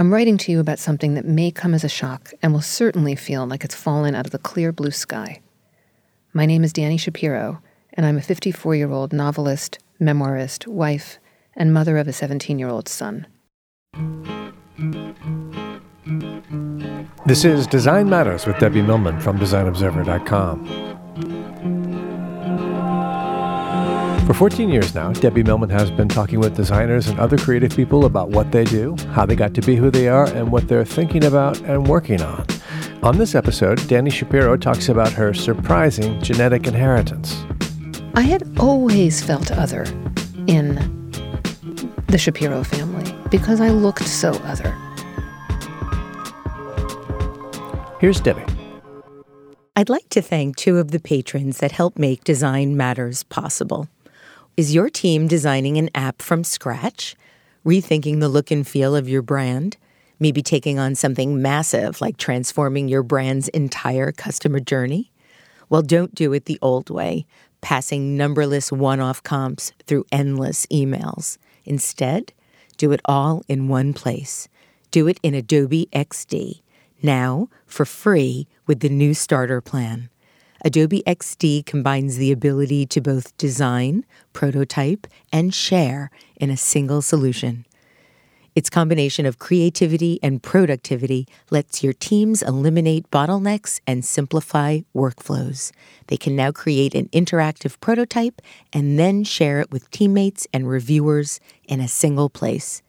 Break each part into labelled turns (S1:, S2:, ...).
S1: I'm writing to you about something that may come as a shock and will certainly feel like it's fallen out of the clear blue sky. My name is Dani Shapiro, and I'm a 54 year old novelist, memoirist, wife, and mother of a 17 year old son.
S2: This is Design Matters with Debbie Millman from DesignObserver.com. For 14 years now, Debbie Millman has been talking with designers and other creative people about what they do, how they got to be who they are, and what they're thinking about and working on. On this episode, Dani Shapiro talks about her surprising genetic inheritance.
S1: I had always felt other in the Shapiro family because I looked so other.
S2: Here's Debbie.
S3: I'd like to thank two of the patrons that help make Design Matters possible. Is your team designing an app from scratch? Rethinking the look and feel of your brand? Maybe taking on something massive like transforming your brand's entire customer journey? Well, don't do it the old way, passing numberless one off comps through endless emails. Instead, do it all in one place. Do it in Adobe XD, now for free with the new starter plan. Adobe XD combines the ability to both design, prototype, and share in a single solution. Its combination of creativity and productivity lets your teams eliminate bottlenecks and simplify workflows. They can now create an interactive prototype and then share it with teammates and reviewers in a single place.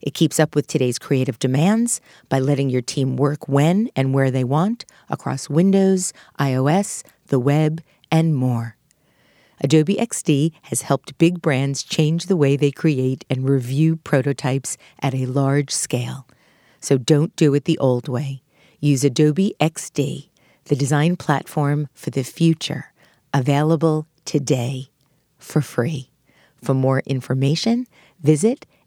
S3: It keeps up with today's creative demands by letting your team work when and where they want across Windows, iOS, the web, and more. Adobe XD has helped big brands change the way they create and review prototypes at a large scale. So don't do it the old way. Use Adobe XD, the design platform for the future, available today for free. For more information, visit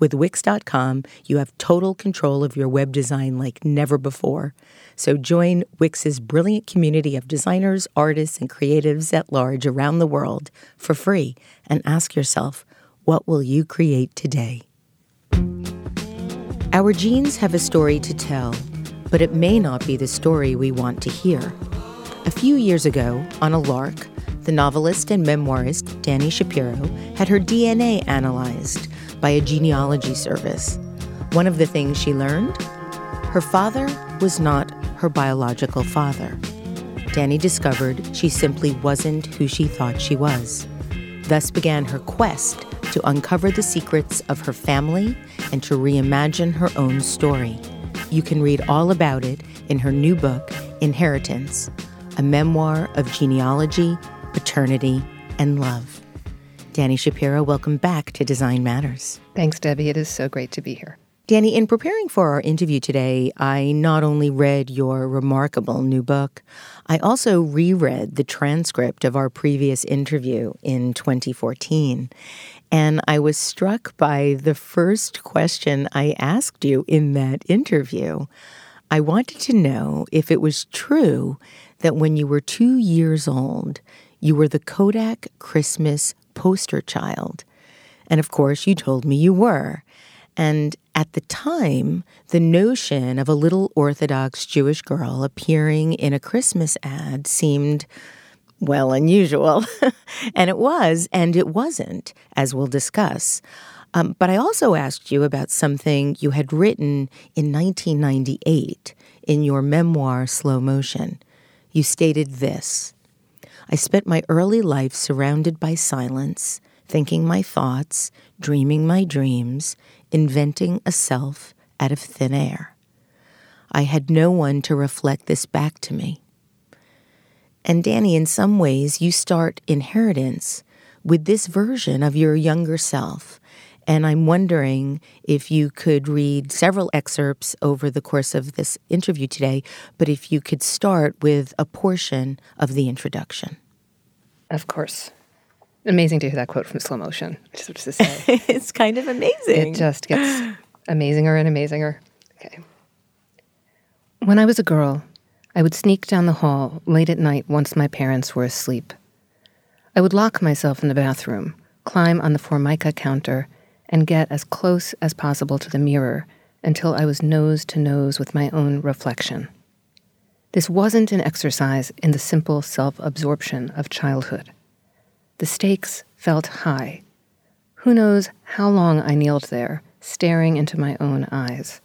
S3: With Wix.com, you have total control of your web design like never before. So join Wix's brilliant community of designers, artists, and creatives at large around the world for free and ask yourself, what will you create today? Our genes have a story to tell, but it may not be the story we want to hear. A few years ago, on a lark, the novelist and memoirist Dani Shapiro had her DNA analyzed by a genealogy service. One of the things she learned her father was not her biological father. Dani discovered she simply wasn't who she thought she was. Thus began her quest to uncover the secrets of her family and to reimagine her own story. You can read all about it in her new book, Inheritance, a memoir of genealogy, paternity, and love. Dani Shapiro, welcome back to Design Matters.
S1: Thanks, Debbie. It is so great to be here.
S3: Dani, in preparing for our interview today, I not only read your remarkable new book, I also reread the transcript of our previous interview in 2014. And I was struck by the first question I asked you in that interview. I wanted to know if it was true that when you were two years old, you were the Kodak Christmas poster child. And of course, you told me you were. And at the time, the notion of a little Orthodox Jewish girl appearing in a Christmas ad seemed, well, unusual. and it was, and it wasn't, as we'll discuss. Um, but I also asked you about something you had written in 1998 in your memoir, Slow Motion. You stated this I spent my early life surrounded by silence, thinking my thoughts, dreaming my dreams, inventing a self out of thin air. I had no one to reflect this back to me. And Dani, in some ways, you start inheritance with this version of your younger self. And I'm wondering if you could read several excerpts over the course of this interview today, but if you could start with a portion of the introduction.
S1: Of course. Amazing to hear that quote from slow motion. Just to say,
S3: it's kind of amazing.
S1: It just gets amazinger and amazinger. Okay. When I was a girl, I would sneak down the hall late at night once my parents were asleep. I would lock myself in the bathroom, climb on the formica counter, and get as close as possible to the mirror until I was nose to nose with my own reflection. This wasn't an exercise in the simple self absorption of childhood. The stakes felt high. Who knows how long I kneeled there, staring into my own eyes.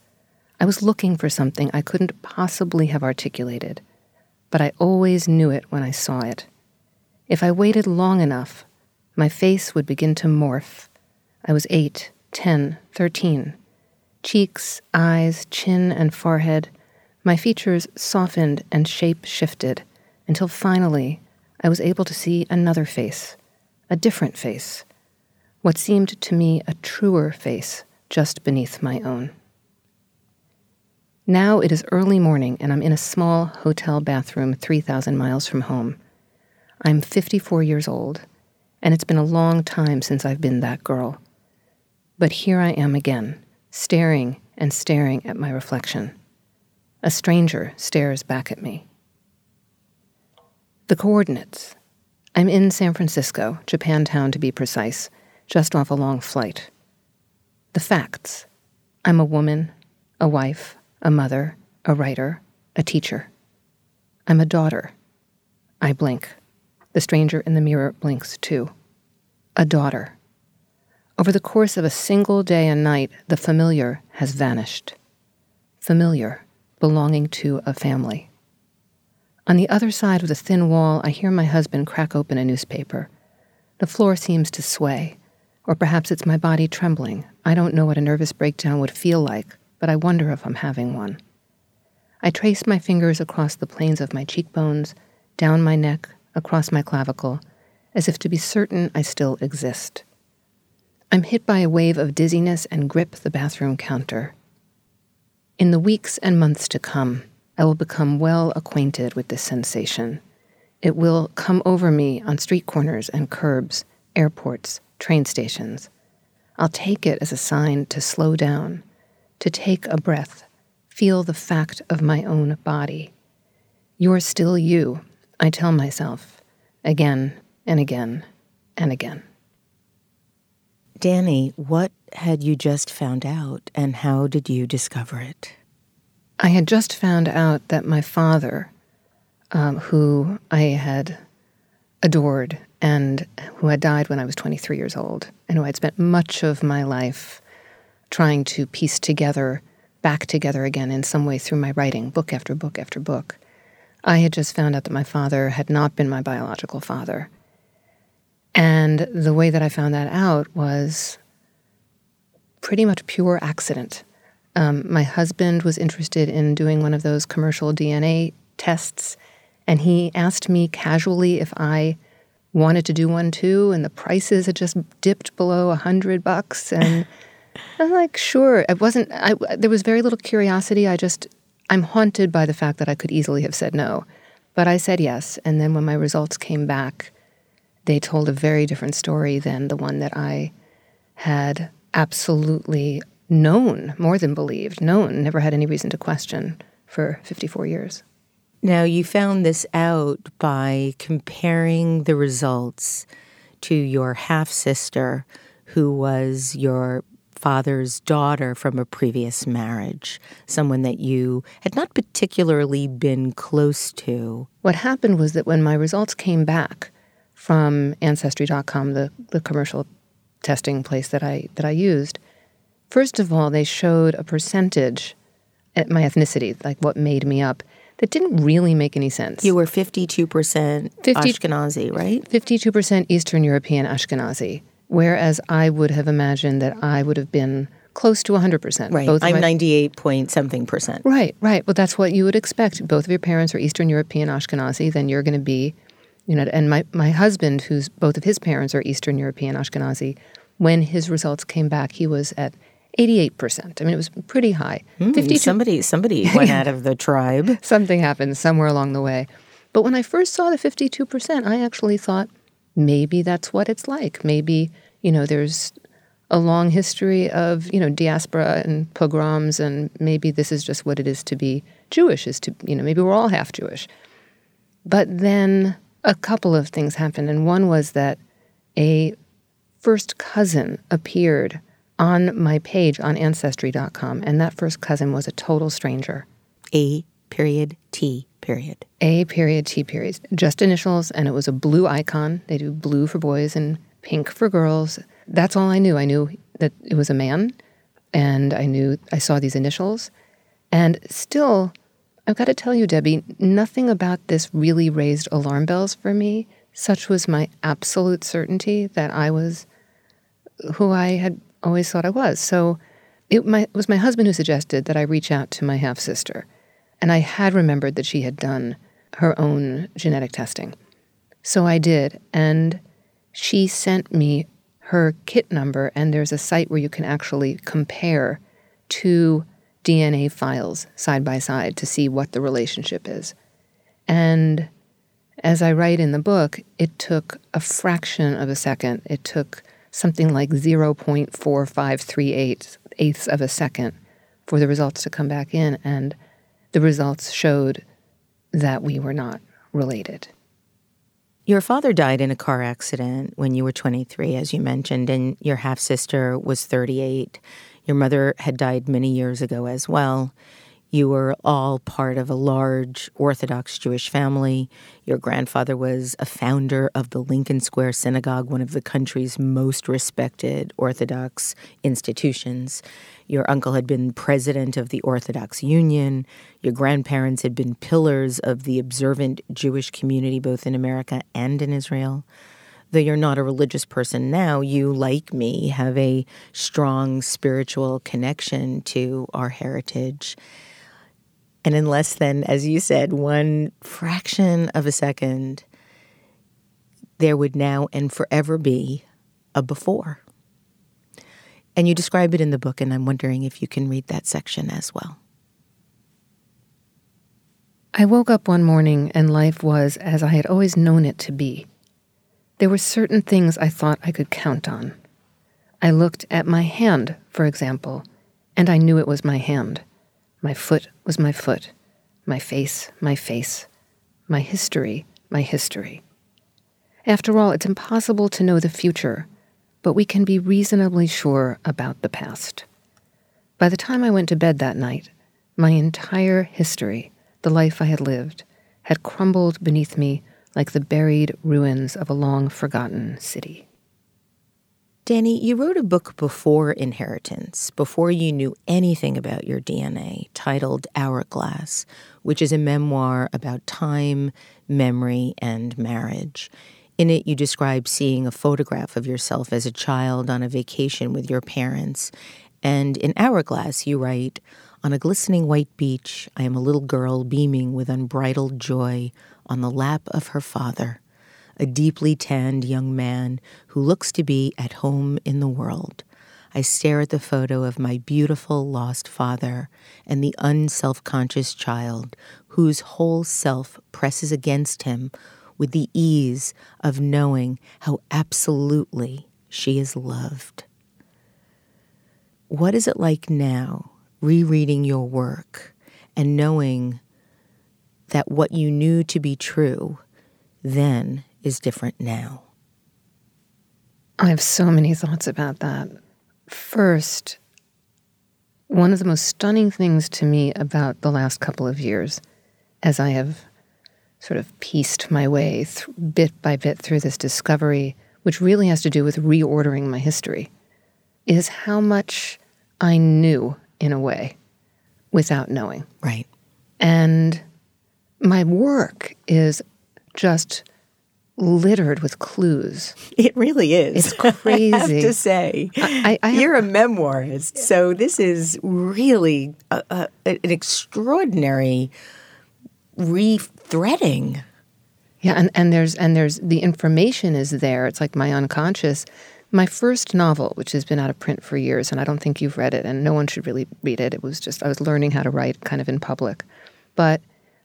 S1: I was looking for something I couldn't possibly have articulated, but I always knew it when I saw it. If I waited long enough, my face would begin to morph. I was eight, ten, thirteen. Cheeks, eyes, chin, and forehead, my features softened and shape shifted until finally I was able to see another face a different face, what seemed to me a truer face just beneath my own. Now it is early morning and I'm in a small hotel bathroom 3,000 miles from home. I'm 54 years old, and it's been a long time since I've been that girl. But here I am again, staring and staring at my reflection. A stranger stares back at me. The coordinates I'm in San Francisco, Japantown to be precise, just off a long flight. The facts I'm a woman, a wife, a mother, a writer, a teacher. I'm a daughter. I blink. The stranger in the mirror blinks too. A daughter. Over the course of a single day and night, the familiar has vanished. Familiar, belonging to a family. On the other side of the thin wall, I hear my husband crack open a newspaper. The floor seems to sway, or perhaps it's my body trembling. I don't know what a nervous breakdown would feel like, but I wonder if I'm having one. I trace my fingers across the planes of my cheekbones, down my neck, across my clavicle, as if to be certain I still exist. I'm hit by a wave of dizziness and grip the bathroom counter. In the weeks and months to come, I will become well acquainted with this sensation. It will come over me on street corners and curbs, airports, train stations. I'll take it as a sign to slow down, to take a breath, feel the fact of my own body. You're still you, I tell myself, again and again and again.
S3: Dani, what had you just found out, and how did you discover it?
S1: I had just found out that my father, um, who I had adored and who had died when I was 23 years old, and who I'd spent much of my life trying to piece together back together again in some way through my writing, book after book after book. I had just found out that my father had not been my biological father. And the way that I found that out was pretty much pure accident. Um, my husband was interested in doing one of those commercial DNA tests, and he asked me casually if I wanted to do one too, and the prices had just dipped below a hundred bucks, and I'm like, sure. It wasn't. I, there was very little curiosity. I just, I'm haunted by the fact that I could easily have said no, but I said yes. And then when my results came back, they told a very different story than the one that I had absolutely known, more than believed, known, never had any reason to question for 54 years.
S3: Now, you found this out by comparing the results to your half sister, who was your father's daughter from a previous marriage, someone that you had not particularly been close to.
S1: What happened was that when my results came back from Ancestry.com, the, the commercial testing place that I that I used, first of all, they showed a percentage at my ethnicity, like what made me up, that didn't really make any sense.
S3: You were 52% 50, Ashkenazi, right?
S1: 52% Eastern European Ashkenazi whereas I would have imagined that I would have been close to 100%.
S3: Right. Both I'm my, 98 point something percent.
S1: Right, right. Well, that's what you would expect. Both of your parents are Eastern European Ashkenazi, then you're going to be, you know, and my, my husband, who's both of his parents are Eastern European Ashkenazi, when his results came back, he was at 88%. I mean, it was pretty high.
S3: Mm, somebody somebody went out of the tribe.
S1: Something happened somewhere along the way. But when I first saw the 52%, I actually thought, maybe that's what it's like. Maybe, you know, there's a long history of, you know, diaspora and pogroms, and maybe this is just what it is to be Jewish, is to, you know, maybe we're all half Jewish. But then a couple of things happened, and one was that a first cousin appeared on my page on Ancestry.com, and that first cousin was a total stranger.
S3: A period T period.
S1: A period, T period. Just initials, and it was a blue icon. They do blue for boys and pink for girls. That's all I knew. I knew that it was a man, and I knew I saw these initials. And still, I've got to tell you, Debbie, nothing about this really raised alarm bells for me. Such was my absolute certainty that I was who I had always thought I was. So it, my, was my husband who suggested that I reach out to my half sister. And I had remembered that she had done her own genetic testing. So I did. And she sent me her kit number, and there's a site where you can actually compare two DNA files side by side to see what the relationship is. And as I write in the book, it took a fraction of a second. It took something like 0.4538 eighths of a second for the results to come back in. And the results showed that we were not related.
S3: Your father died in a car accident when you were 23, as you mentioned, and your half sister was 38. Your mother had died many years ago as well. You were all part of a large Orthodox Jewish family. Your grandfather was a founder of the Lincoln Square Synagogue, one of the country's most respected Orthodox institutions. Your uncle had been president of the Orthodox Union. Your grandparents had been pillars of the observant Jewish community, both in America and in Israel. Though you're not a religious person now, you, like me, have a strong spiritual connection to our heritage. And in less than, as you said, one fraction of a second, there would now and forever be a before. And you describe it in the book, and I'm wondering if you can read that section as well.
S1: I woke up one morning and life was as I had always known it to be. There were certain things I thought I could count on. I looked at my hand, for example, and I knew it was my hand. My foot was my foot, my face, my face, my history, my history. After all, it's impossible to know the future, but we can be reasonably sure about the past. By the time I went to bed that night, my entire history, the life I had lived, had crumbled beneath me like the buried ruins of a long forgotten city.
S3: Dani, you wrote a book before Inheritance, before you knew anything about your DNA, titled Hourglass, which is a memoir about time, memory, and marriage. In it, you describe seeing a photograph of yourself as a child on a vacation with your parents. And in Hourglass, you write, On a glistening white beach, I am a little girl beaming with unbridled joy on the lap of her father a deeply tanned young man who looks to be at home in the world. I stare at the photo of my beautiful lost father and the unself conscious child whose whole self presses against him with the ease of knowing how absolutely she is loved. What is it like now, rereading your work and knowing that what you knew to be true then is different now?
S1: I have so many thoughts about that. First, one of the most stunning things to me about the last couple of years, as I have sort of pieced my way th- bit by bit through this discovery, which really has to do with reordering my history, is how much I knew in a way without knowing.
S3: Right.
S1: And my work is just littered with clues.
S3: It really is.
S1: It's crazy.
S3: I have to say,
S1: I, I have,
S3: you're a memoirist, so this is really a, a, an extraordinary re-threading.
S1: Yeah, and, and there's and there's the information is there. It's like my unconscious. My first novel, which has been out of print for years, and I don't think you've read it, and no one should really read it. It was just I was learning how to write kind of in public, but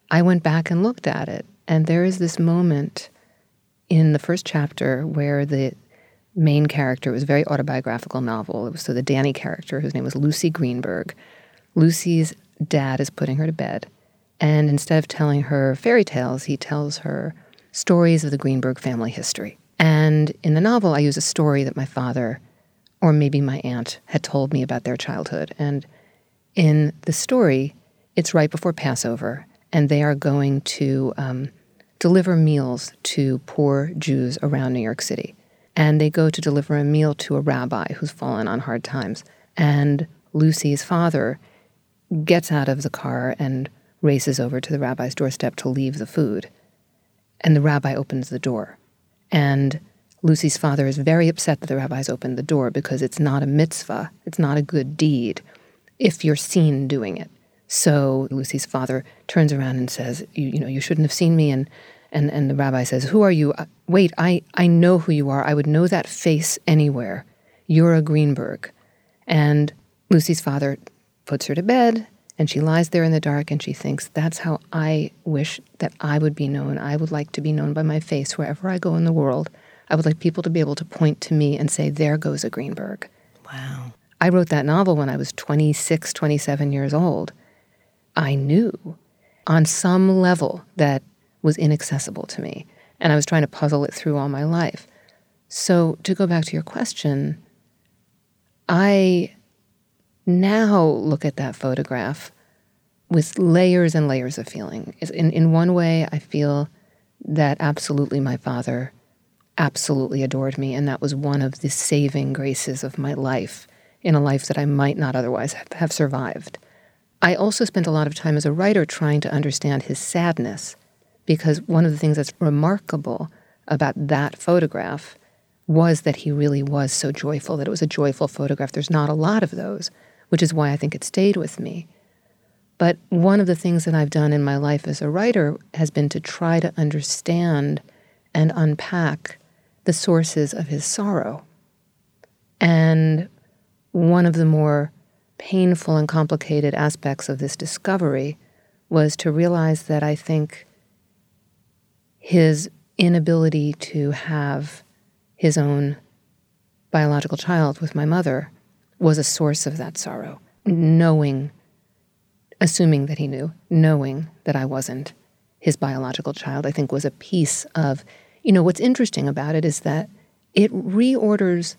S1: I went back and looked at it, and there is this moment in the first chapter where the main character, it was a very autobiographical novel. It was so the Dani character, whose name was Lucy Greenberg. Lucy's dad is putting her to bed, and instead of telling her fairy tales, he tells her stories of the Greenberg family history. And in the novel, I use a story that my father, or maybe my aunt, had told me about their childhood. And in the story, it's right before Passover, and they are going to um, deliver meals to poor Jews around New York City. And they go to deliver a meal to a rabbi who's fallen on hard times. And Lucy's father gets out of the car and races over to the rabbi's doorstep to leave the food. And the rabbi opens the door. And Lucy's father is very upset that the rabbi's opened the door because it's not a mitzvah, it's not a good deed if you're seen doing it. So Lucy's father turns around and says, you, you, know, you shouldn't have seen me. And, and, and the rabbi says, Who are you? Uh, wait, I, I know who you are. I would know that face anywhere. You're a Greenberg. And Lucy's father puts her to bed, and she lies there in the dark and she thinks, That's how I wish that I would be known. I would like to be known by my face wherever I go in the world. I would like people to be able to point to me and say, There goes a Greenberg.
S3: Wow.
S1: I wrote that novel when I was 26, 27 years old. I knew on some level that was inaccessible to me. And I was trying to puzzle it through all my life. So, to go back to your question, I now look at that photograph with layers and layers of feeling. In, in one way, I feel that absolutely my father absolutely adored me, and that was one of the saving graces of my life in a life that I might not otherwise have survived. I also spent a lot of time as a writer trying to understand his sadness, because one of the things that's remarkable about that photograph was that he really was so joyful, that it was a joyful photograph. There's not a lot of those, which is why I think it stayed with me. But one of the things that I've done in my life as a writer has been to try to understand and unpack the sources of his sorrow. And one of the more painful and complicated aspects of this discovery was to realize that I think his inability to have his own biological child with my mother was a source of that sorrow. Knowing, assuming that he knew, knowing that I wasn't his biological child, I think was a piece of, you know, what's interesting about it is that it reorders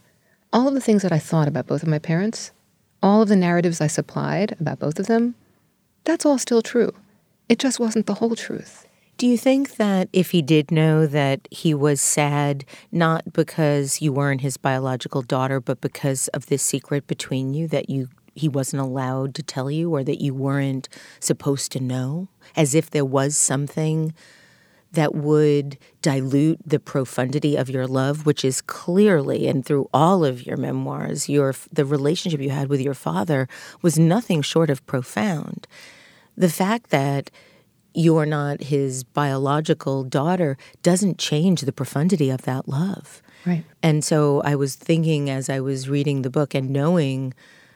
S1: all of the things that I thought about both of my parents all of the narratives I supplied about both of them, that's all still true. It just wasn't the whole truth.
S3: Do you think that if he did know that he was sad, not because you weren't his biological daughter, but because of this secret between you that you he wasn't allowed to tell you or that you weren't supposed to know? As if there was something that would dilute the profundity of your love, which is clearly and through all of your memoirs, your the relationship you had with your father was nothing short of profound. The fact that you're not his biological daughter doesn't change the profundity of that love.
S1: Right.
S3: And so I was thinking as I was reading the book and knowing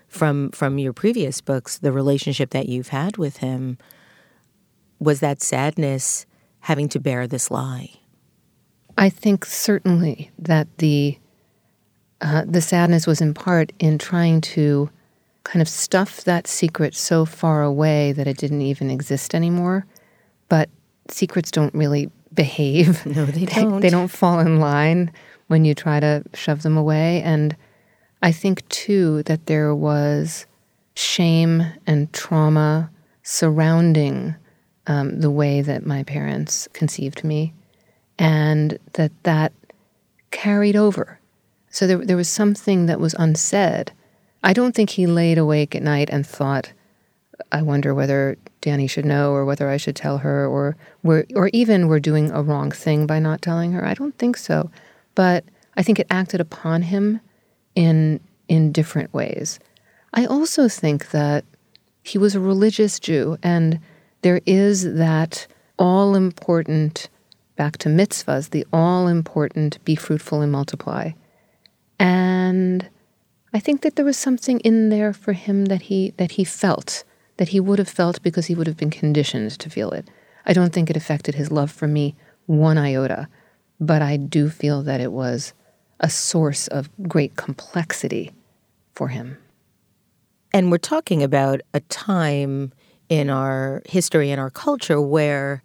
S3: from from your previous books the relationship that you've had with him was that sadness having to bear this lie.
S1: I think certainly that the uh, the sadness was in part in trying to kind of stuff that secret so far away that it didn't even exist anymore but secrets don't really behave.
S3: No, they don't.
S1: They, they don't fall in line when you try to shove them away. And I think, too, that there was shame and trauma surrounding um, the way that my parents conceived me, and that that carried over. So there, there was something that was unsaid. I don't think he laid awake at night and thought, I wonder whether Dani should know or whether I should tell her or we're, or even we're doing a wrong thing by not telling her. I don't think so. But I think it acted upon him in in different ways. I also think that he was a religious Jew and there is that all important back to mitzvahs, the all important be fruitful and multiply. And I think that there was something in there for him that he that he felt that he would have felt because he would have been conditioned to feel it. I don't think it affected his love for me one iota, but I do feel that it was a source of great complexity for him.
S3: And we're talking about a time in our history and our culture where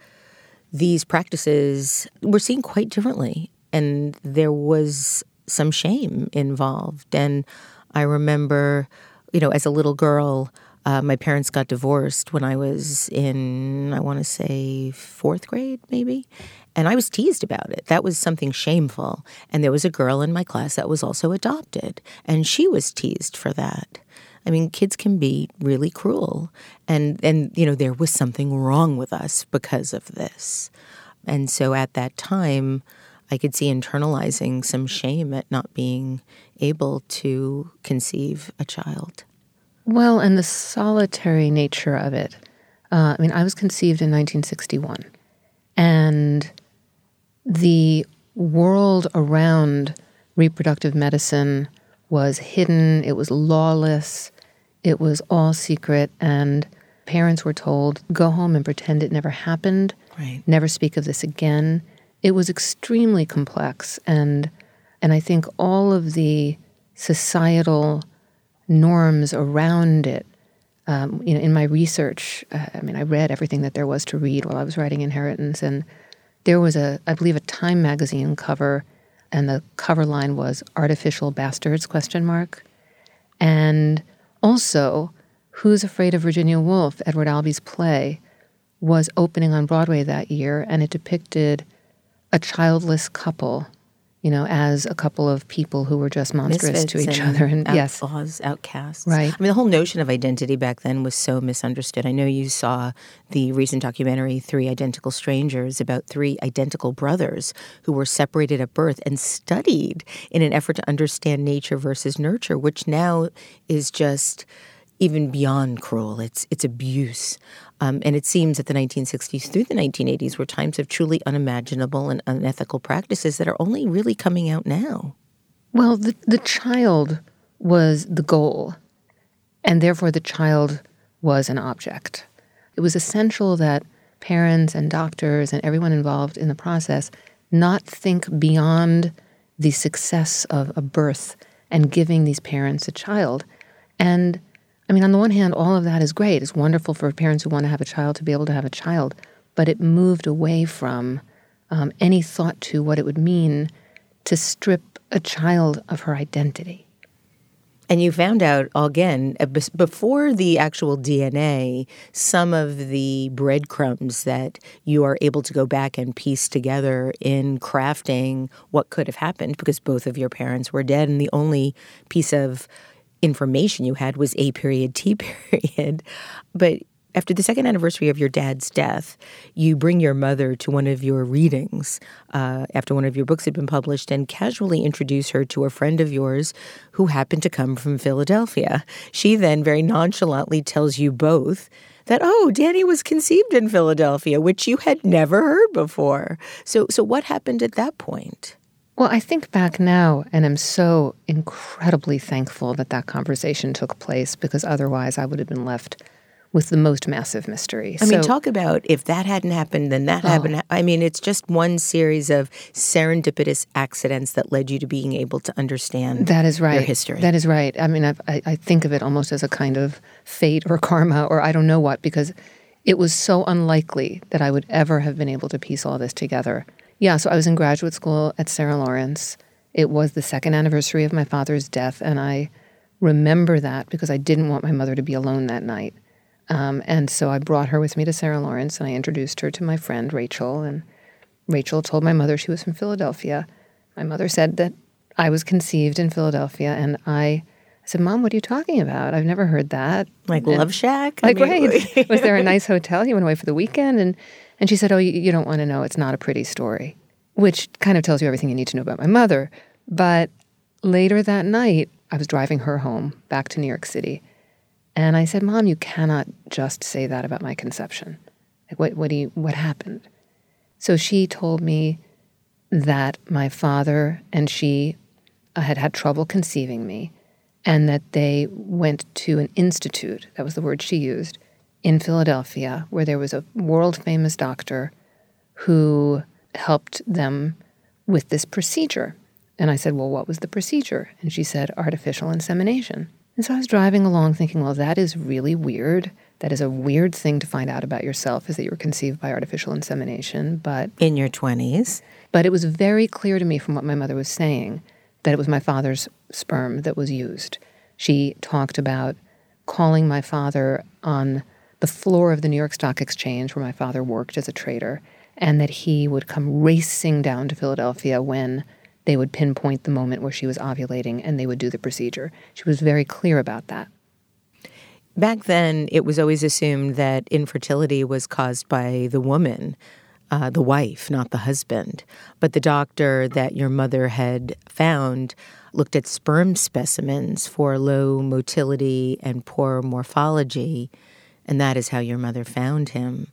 S3: these practices were seen quite differently and there was some shame involved. And I remember, you know, as a little girl, uh, my parents got divorced when I was in, I want to say, fourth grade, maybe. And I was teased about it. That was something shameful. And there was a girl in my class that was also adopted, and she was teased for that. I mean, kids can be really cruel. And, and you know, there was something wrong with us because of this. And so at that time, I could see internalizing some shame at not being able to conceive a child.
S1: Well, and the solitary nature of it. Uh, I mean, I was conceived in 1961, and the world around reproductive medicine was hidden, it was lawless, it was all secret, and parents were told, go home and pretend it never happened,
S3: right.
S1: never speak of this again. It was extremely complex, and, and I think all of the societal norms around it. Um, you know, in my research, uh, I mean, I read everything that there was to read while I was writing Inheritance, and there was a, I believe, a Time magazine cover, and the cover line was "Artificial Bastards?" question mark, and also, "Who's Afraid of Virginia Woolf?" Edward Albee's play was opening on Broadway that year, and it depicted a childless couple you know, as a couple of people who were just monstrous
S3: Misfits
S1: to each
S3: and
S1: other. And yes,
S3: outlaws, outcasts.
S1: Right.
S3: I mean, the whole notion of identity back then was so misunderstood. I know you saw the recent documentary, Three Identical Strangers, about three identical brothers who were separated at birth and studied in an effort to understand nature versus nurture, which now is just even beyond cruel. It's it's abuse. Um, and it seems that the 1960s through the 1980s were times of truly unimaginable and unethical practices that are only really coming out now.
S1: Well, the, the child was the goal, and therefore the child was an object. It was essential that parents and doctors and everyone involved in the process not think beyond the success of a birth and giving these parents a child. And I mean, on the one hand, all of that is great. It's wonderful for parents who want to have a child to be able to have a child, but it moved away from um, any thought to what it would mean to strip a child of her identity.
S3: And you found out again uh, before the actual DNA, some of the breadcrumbs that you are able to go back and piece together in crafting what could have happened because both of your parents were dead, and the only piece of information you had was A period, T period. But after the second anniversary of your dad's death, you bring your mother to one of your readings uh, after one of your books had been published and casually introduce her to a friend of yours who happened to come from Philadelphia. She then very nonchalantly tells you both that, oh, Dani was conceived in Philadelphia, which you had never heard before. So, so what happened at that point?
S1: Well, I think back now and I'm so incredibly thankful that that conversation took place because otherwise I would have been left with the most massive mystery.
S3: I so, mean, talk about if that hadn't happened, then that oh. happened. I mean, it's just one series of serendipitous accidents that led you to being able to understand
S1: that is right.
S3: your history.
S1: That is right. I mean, I've, I, I think of it almost as a kind of fate or karma or I don't know what, because it was so unlikely that I would ever have been able to piece all this together. Yeah, so I was in graduate school at Sarah Lawrence. It was the second anniversary of my father's death, and I remember that because I didn't want my mother to be alone that night. Um, and so I brought her with me to Sarah Lawrence and I introduced her to my friend Rachel. And Rachel told my mother she was from Philadelphia. My mother said that I was conceived in Philadelphia. And I said, Mom, what are you talking about? I've never heard that.
S3: Like and, Love Shack?
S1: Like, I mean, right. was there a nice hotel? You went away for the weekend? And, and she said, Oh, you, don't want to know. It's not a pretty story, which kind of tells you everything you need to know about my mother. But later that night, I was driving her home back to New York City. And I said, Mom, you cannot just say that about my conception. Like, what, what, do you, what happened? So she told me that my father and she uh, had had trouble conceiving me and that they went to an institute, that was the word she used, in Philadelphia, where there was a world famous doctor who helped them with this procedure. And I said, Well, what was the procedure? And she said, Artificial insemination. And so I was driving along thinking, well, that is really weird. That is a weird thing to find out about yourself is that you were conceived by artificial insemination, but
S3: in your 20s.
S1: But it was very clear to me from what my mother was saying that it was my father's sperm that was used. She talked about calling my father on the floor of the New York Stock Exchange where my father worked as a trader and that he would come racing down to Philadelphia when they would pinpoint the moment where she was ovulating and they would do the procedure. She was very clear about that.
S3: Back then, it was always assumed that infertility was caused by the woman, uh, the wife, not the husband. But the doctor that your mother had found looked at sperm specimens for low motility and poor morphology, and that is how your mother found him.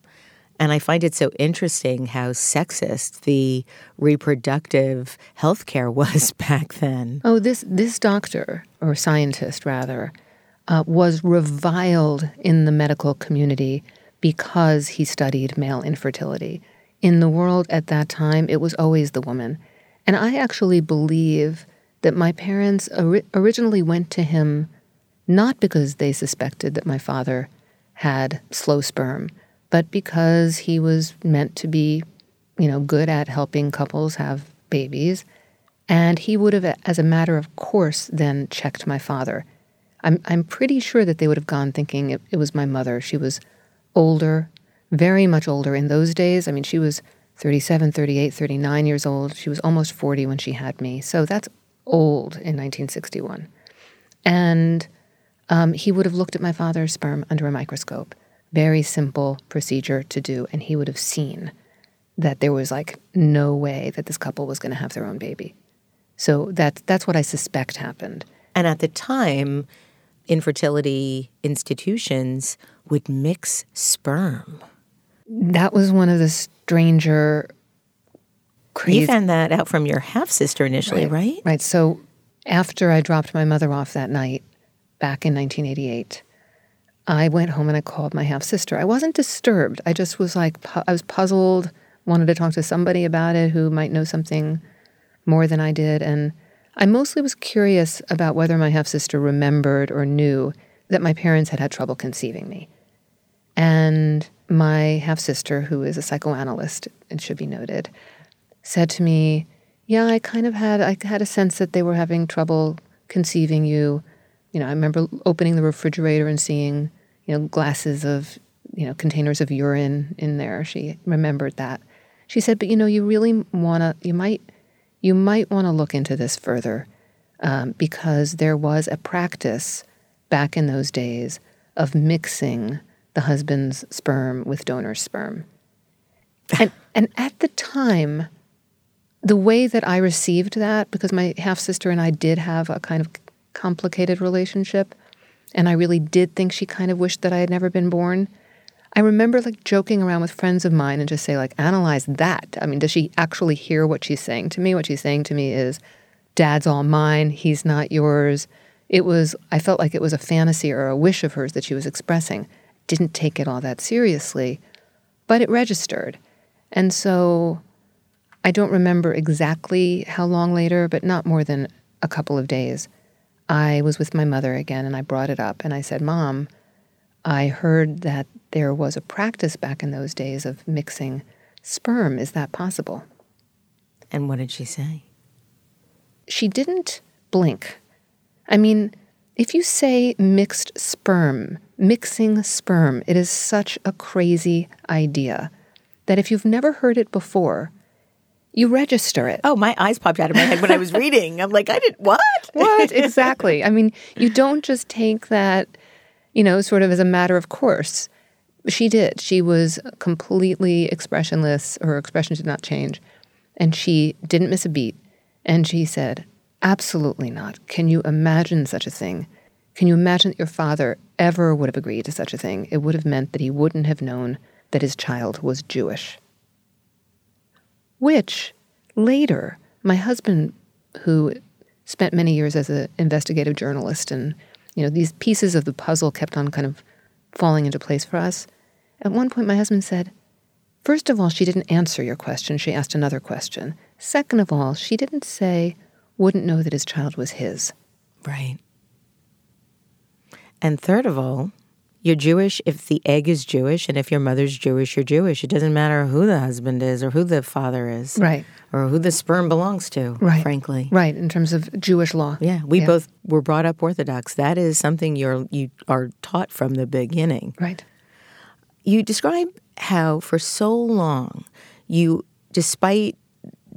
S3: And I find it so interesting how sexist the reproductive health care was back then.
S1: Oh, this, this doctor, or scientist rather, uh, was reviled in the medical community because he studied male infertility. In the world at that time, it was always the woman. And I actually believe that my parents ori- originally went to him not because they suspected that my father had slow sperm but because he was meant to be, you know, good at helping couples have babies. And he would have, as a matter of course, then checked my father. I'm, I'm pretty sure that they would have gone thinking it, it was my mother. She was older, very much older in those days. I mean, she was 37, 38, 39 years old. She was almost 40 when she had me. So that's old in 1961. And um, he would have looked at my father's sperm under a microscope very simple procedure to do, and he would have seen that there was like no way that this couple was going to have their own baby. So that's that's what I suspect happened.
S3: And at the time, infertility institutions would mix sperm.
S1: That was one of the stranger. Crazy.
S3: You found that out from your half sister initially, right, right?
S1: Right. So after I dropped my mother off that night back in 1988, I went home and I called my half sister. I wasn't disturbed. I just was like, pu- I was puzzled, wanted to talk to somebody about it who might know something more than I did. And I mostly was curious about whether my half sister remembered or knew that my parents had had trouble conceiving me. And my half sister, who is a psychoanalyst, it should be noted, said to me, Yeah, I kind of had, I had a sense that they were having trouble conceiving you You know, I remember opening the refrigerator and seeing, you know, glasses of, you know, containers of urine in there. She remembered that. She said, but you know, you really want to, you might, you might want to look into this further um, because there was a practice back in those days of mixing the husband's sperm with donor sperm. And, and at the time, the way that I received that, because my half sister and I did have a kind of complicated relationship, and I really did think she kind of wished that I had never been born. I remember like joking around with friends of mine and just say like analyze that. I mean, does she actually hear what she's saying to me? What she's saying to me is dad's all mine, he's not yours. It was I felt like it was a fantasy or a wish of hers that she was expressing. Didn't take it all that seriously, but it registered. And so I don't remember exactly how long later, but not more than a couple of days. I was with my mother again and I brought it up and I said, Mom, I heard that there was a practice back in those days of mixing sperm. Is that possible?
S3: And what did she say?
S1: She didn't blink. I mean, if you say mixed sperm, mixing sperm, it is such a crazy idea that if you've never heard it before, you register it.
S3: Oh, my eyes popped out of my head when I was reading. I'm like, I did what?
S1: What? Exactly. I mean, you don't just take that, you know, sort of as a matter of course. She did. She was completely expressionless. Her expression did not change. And she didn't miss a beat. And she said, Absolutely not. Can you imagine such a thing? Can you imagine that your father ever would have agreed to such a thing? It would have meant that he wouldn't have known that his child was Jewish. Which later, my husband, who spent many years as an investigative journalist, and you know these pieces of the puzzle kept on kind of falling into place for us. At one point, my husband said, First of all, she didn't answer your question. She asked another question. Second of all, she didn't say, wouldn't know that his child was his.
S3: Right. And third of all, you're Jewish if the egg is Jewish, and if your mother's Jewish, you're Jewish. It doesn't matter who the husband is or who the father is.
S1: Right.
S3: Or who the sperm belongs to,
S1: right.
S3: frankly.
S1: Right, in terms of Jewish law.
S3: Yeah, we yeah. both were brought up Orthodox. That is something you're you are taught from the beginning.
S1: Right.
S3: You describe how for so long you despite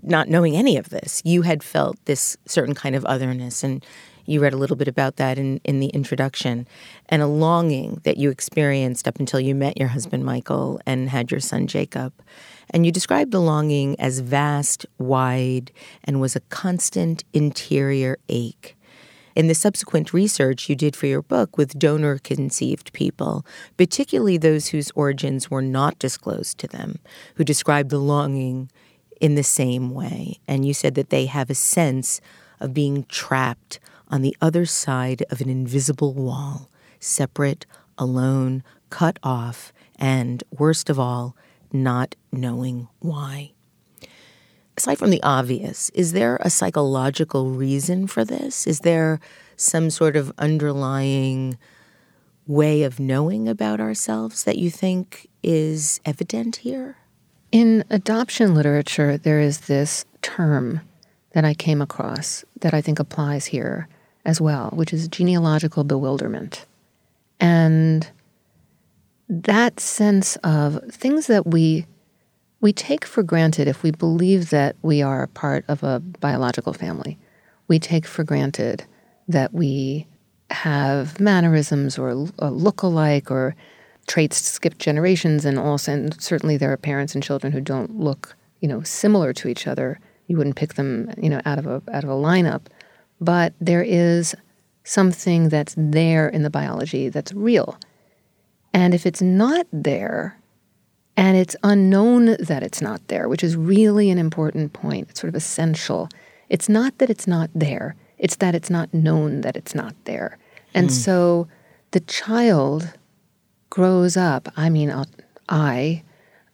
S3: not knowing any of this, you had felt this certain kind of otherness and you read a little bit about that in, in the introduction, and a longing that you experienced up until you met your husband Michael and had your son Jacob. And you described the longing as vast, wide, and was a constant interior ache. In the subsequent research you did for your book with donor conceived people, particularly those whose origins were not disclosed to them, who described the longing in the same way. And you said that they have a sense of being trapped on the other side of an invisible wall, separate, alone, cut off, and, worst of all, not knowing why. Aside from the obvious, is there a psychological reason for this? Is there some sort of underlying way of knowing about ourselves that you think is evident here?
S1: In adoption literature, there is this term that I came across that I think applies here as well, which is genealogical bewilderment. And that sense of things that we we take for granted if we believe that we are part of a biological family. We take for granted that we have mannerisms or a uh, look-alike or traits skip generations and also and certainly there are parents and children who don't look, you know, similar to each other. You wouldn't pick them, you know, out of a out of a lineup but there is something that's there in the biology that's real. And if it's not there, and it's unknown that it's not there, which is really an important point, it's sort of essential. It's not that it's not there, it's that it's not known that it's not there. And mm. so the child grows up, I mean, I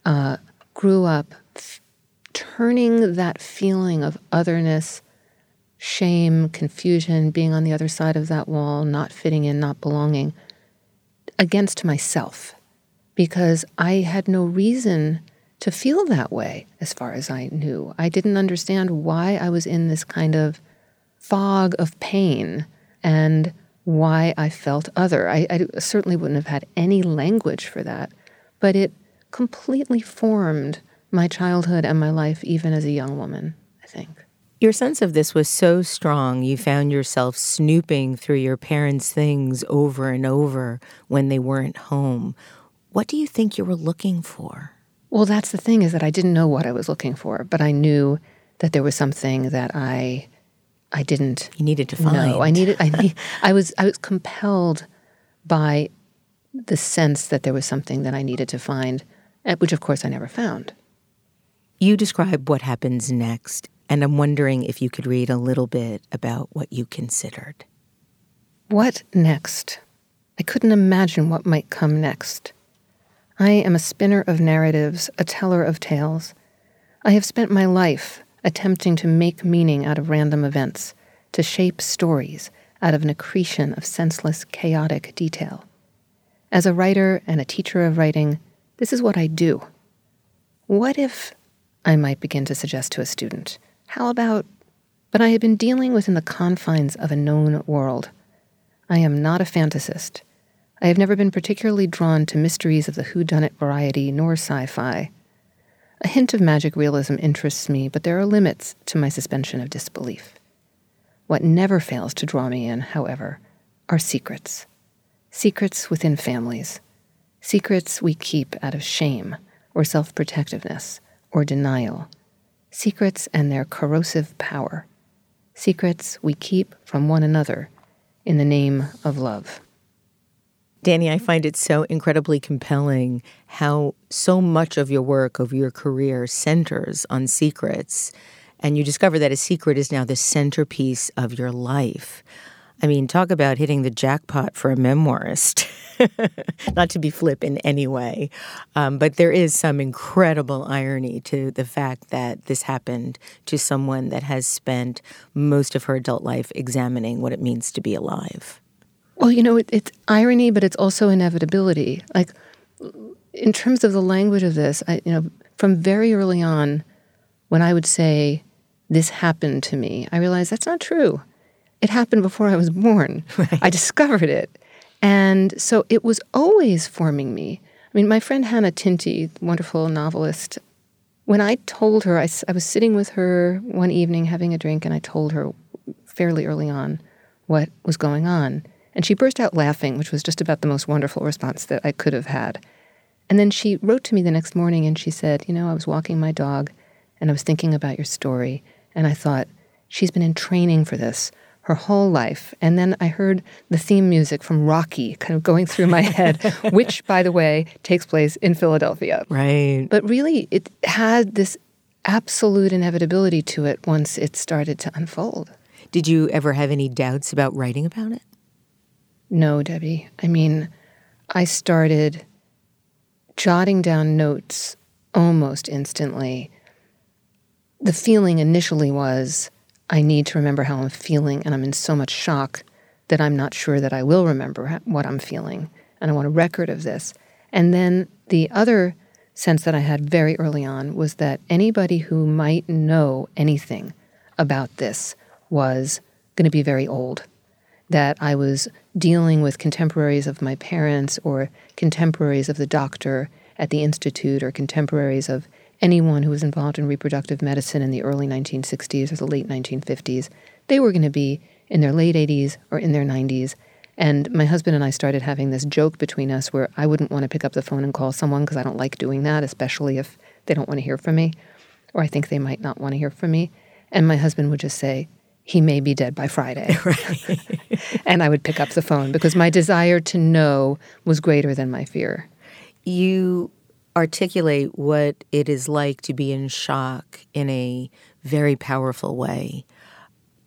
S1: uh, grew up f- turning that feeling of otherness shame, confusion, being on the other side of that wall, not fitting in, not belonging, against myself because I had no reason to feel that way as far as I knew. I didn't understand why I was in this kind of fog of pain and why I felt other. I, I certainly wouldn't have had any language for that, but it completely formed my childhood and my life, even as a young woman, I think.
S3: Your sense of this was so strong, you found yourself snooping through your parents' things over and over when they weren't home. What do you think you were looking for?
S1: Well, that's the thing is that I didn't know what I was looking for, but I knew that there was something that I I didn't
S3: You needed to find.
S1: know. I needed I need, I was I was compelled by the sense that there was something that I needed to find, eh, which of course I never found.
S3: You describe what happens next, and I'm wondering if you could read a little bit about what you considered.
S1: What next? I couldn't imagine what might come next. I am a spinner of narratives, a teller of tales. I have spent my life attempting to make meaning out of random events, to shape stories out of an accretion of senseless, chaotic detail. As a writer and a teacher of writing, this is what I do. What if, I might begin to suggest to a student, how about, but I have been dealing within the confines of a known world. I am not a fantasist. I have never been particularly drawn to mysteries of the whodunit variety nor sci fi. A hint of magic realism interests me, but there are limits to my suspension of disbelief. What never fails to draw me in, however, are secrets. Secrets within families. Secrets we keep out of shame, or self protectiveness, or denial. Secrets and their corrosive power. Secrets we keep from one another in the name of love.
S3: Dani, I find it so incredibly compelling how so much of your work, of your career, centers on secrets. And you discover that a secret is now the centerpiece of your life. I mean, talk about hitting the jackpot for a memoirist. Not to be flip in any way, um, but there is some incredible irony to the fact that this happened to someone that has spent most of her adult life examining what it means to be alive.
S1: Well, you know, it, it's irony, but it's also inevitability. Like, in terms of the language of this, I, you know, from very early on, when I would say, this happened to me, I realized that's not true. It happened before I was born. Right. I discovered it. And so it was always forming me. I mean, my friend Hannah Tinti, wonderful novelist, when I told her, I, I was sitting with her one evening having a drink, and I told her fairly early on what was going on. And she burst out laughing, which was just about the most wonderful response that I could have had. And then she wrote to me the next morning and she said, You know, I was walking my dog and I was thinking about your story. And I thought, she's been in training for this her whole life. And then I heard the theme music from Rocky kind of going through my head, which, by the way, takes place in Philadelphia.
S3: Right.
S1: But really, it had this absolute inevitability to it once it started to unfold.
S3: Did you ever have any doubts about writing about it?
S1: No, Debbie. I mean, I started jotting down notes almost instantly. The feeling initially was I need to remember how I'm feeling, and I'm in so much shock that I'm not sure that I will remember what I'm feeling. And I want a record of this. And then the other sense that I had very early on was that anybody who might know anything about this was going to be very old that I was dealing with contemporaries of my parents or contemporaries of the doctor at the institute or contemporaries of anyone who was involved in reproductive medicine in the early 1960s or the late 1950s. They were going to be in their late 80s or in their 90s. And my husband and I started having this joke between us where I wouldn't want to pick up the phone and call someone because I don't like doing that, especially if they don't want to hear from me or I think they might not want to hear from me. And my husband would just say, he may be dead by Friday. and I would pick up the phone because my desire to know was greater than my fear.
S3: You articulate what it is like to be in shock in a very powerful way.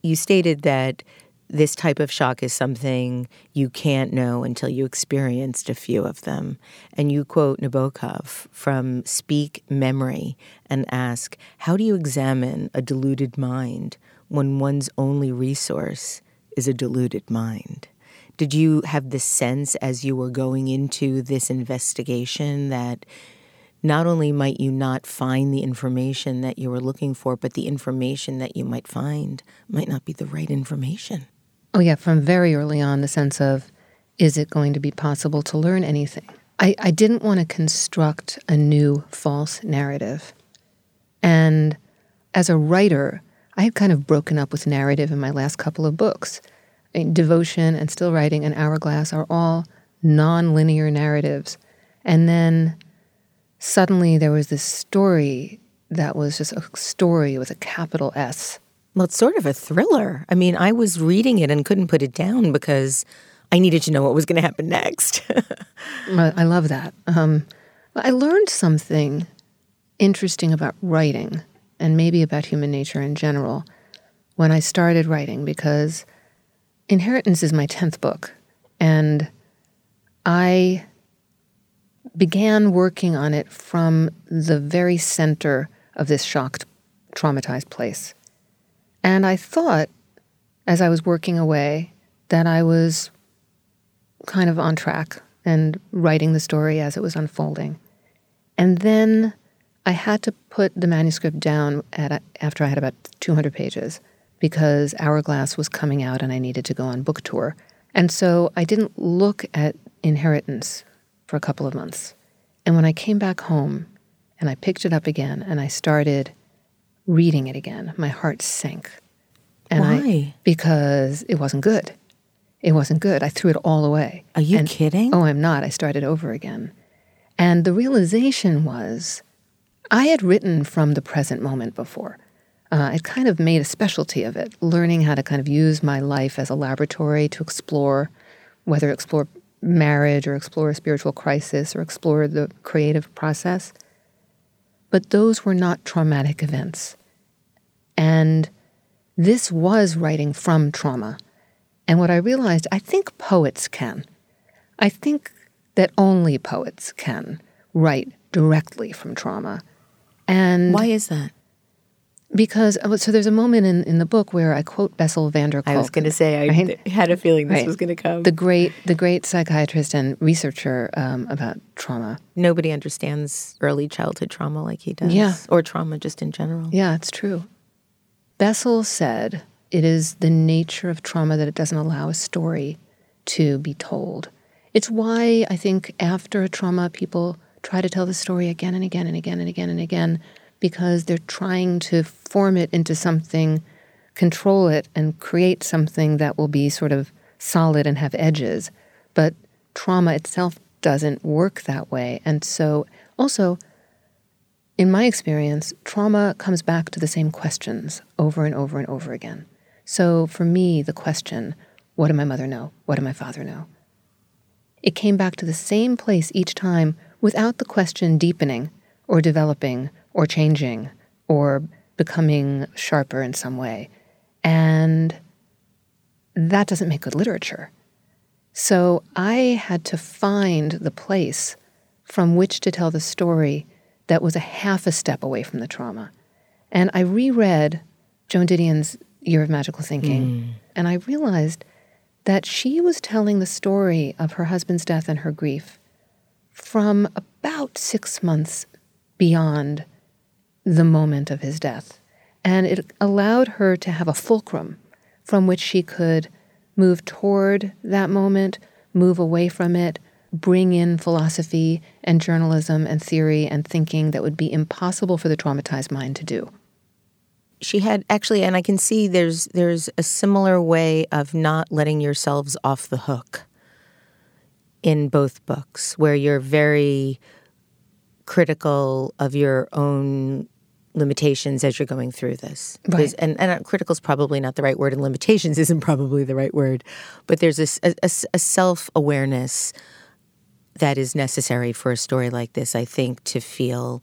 S3: You stated that this type of shock is something you can't know until you experienced a few of them. And you quote Nabokov from Speak Memory and ask, How do you examine a deluded mind when one's only resource is a deluded mind. Did you have the sense as you were going into this investigation that not only might you not find the information that you were looking for, but the information that you might find might not be the right information?
S1: Oh, yeah, from very early on, the sense of is it going to be possible to learn anything? I, I didn't want to construct a new false narrative. And as a writer, I had kind of broken up with narrative in my last couple of books. I mean, Devotion and Still Writing and Hourglass are all non-linear narratives. And then suddenly there was this story that was just a story with a capital S.
S3: Well, it's sort of a thriller. I mean, I was reading it and couldn't put it down because I needed to know what was going to happen next.
S1: I love that. Um, I learned something interesting about writing and maybe about human nature in general when I started writing because Inheritance is my 10th book. And I began working on it from the very center of this shocked, traumatized place. And I thought, as I was working away, that I was kind of on track and writing the story as it was unfolding. And then I had to put the manuscript down at, after I had about 200 pages because Hourglass was coming out and I needed to go on book tour. And so I didn't look at Inheritance for a couple of months. And when I came back home and I picked it up again and I started reading it again, my heart sank.
S3: And Why?
S1: I, because it wasn't good. It wasn't good. I threw it all away.
S3: Are you
S1: and,
S3: kidding?
S1: Oh, I'm not. I started over again. And the realization was I had written from the present moment before. Uh, I'd kind of made a specialty of it, learning how to kind of use my life as a laboratory to explore, whether explore marriage or explore a spiritual crisis or explore the creative process. But those were not traumatic events. And this was writing from trauma. And what I realized, I think poets can. I think that only poets can write directly from trauma. And
S3: why is that?
S1: Because uh, so there's a moment in, in the book where I quote Bessel van der Kolk.
S3: I was going to say I right? had a feeling this right. was going to come.
S1: The great the great psychiatrist and researcher um, about trauma.
S3: Nobody understands early childhood trauma like he does.
S1: Yeah,
S3: or trauma just in general.
S1: Yeah, it's true. Bessel said it is the nature of trauma that it doesn't allow a story to be told. It's why I think after a trauma, people try to tell the story again and again and again and again and again because they're trying to form it into something, control it, and create something that will be sort of solid and have edges. But trauma itself doesn't work that way. And so, also, in my experience, trauma comes back to the same questions over and over and over again. So, for me, the question, what did my mother know? What did my father know? It came back to the same place each time without the question deepening or developing or changing or becoming sharper in some way. And that doesn't make good literature. So I had to find the place from which to tell the story that was a half a step away from the trauma. And I reread Joan Didion's Year of Magical Thinking, mm. and I realized that she was telling the story of her husband's death and her grief from about six months beyond the moment of his death. And it allowed her to have a fulcrum from which she could move toward that moment, move away from it, bring in philosophy and journalism and theory and thinking that would be impossible for the traumatized mind to do.
S3: She had actually, and I can see there's there's a similar way of not letting yourselves off the hook in both books, where you're very critical of your own limitations as you're going through this.
S1: Right.
S3: And, and uh, critical is probably not the right word, and limitations isn't probably the right word. But there's a, a, a self awareness that is necessary for a story like this, I think, to feel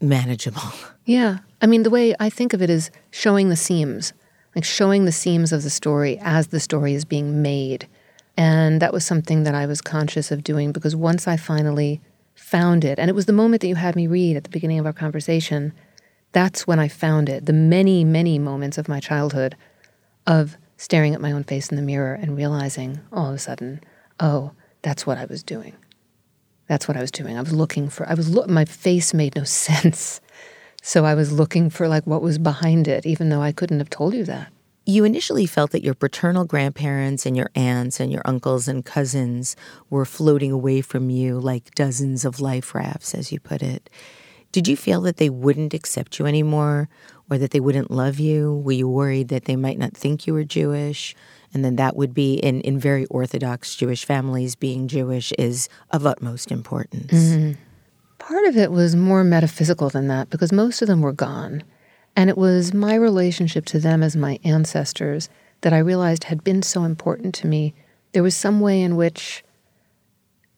S3: manageable.
S1: Yeah. I mean, the way I think of it is showing the seams, like showing the seams of the story as the story is being made. And that was something that I was conscious of doing because once I finally found it. And it was the moment that you had me read at the beginning of our conversation. That's when I found it. The many, many moments of my childhood of staring at my own face in the mirror and realizing all of a sudden, oh, that's what I was doing. That's what I was doing. I was looking for, I was, lo- my face made no sense. So I was looking for like what was behind it, even though I couldn't have told you that.
S3: You initially felt that your paternal grandparents and your aunts and your uncles and cousins were floating away from you like dozens of life rafts, as you put it. Did you feel that they wouldn't accept you anymore or that they wouldn't love you? Were you worried that they might not think you were Jewish? And then that would be in, in very Orthodox Jewish families, being Jewish is of utmost importance. Mm-hmm.
S1: Part of it was more metaphysical than that because most of them were gone. And it was my relationship to them as my ancestors that I realized had been so important to me. There was some way in which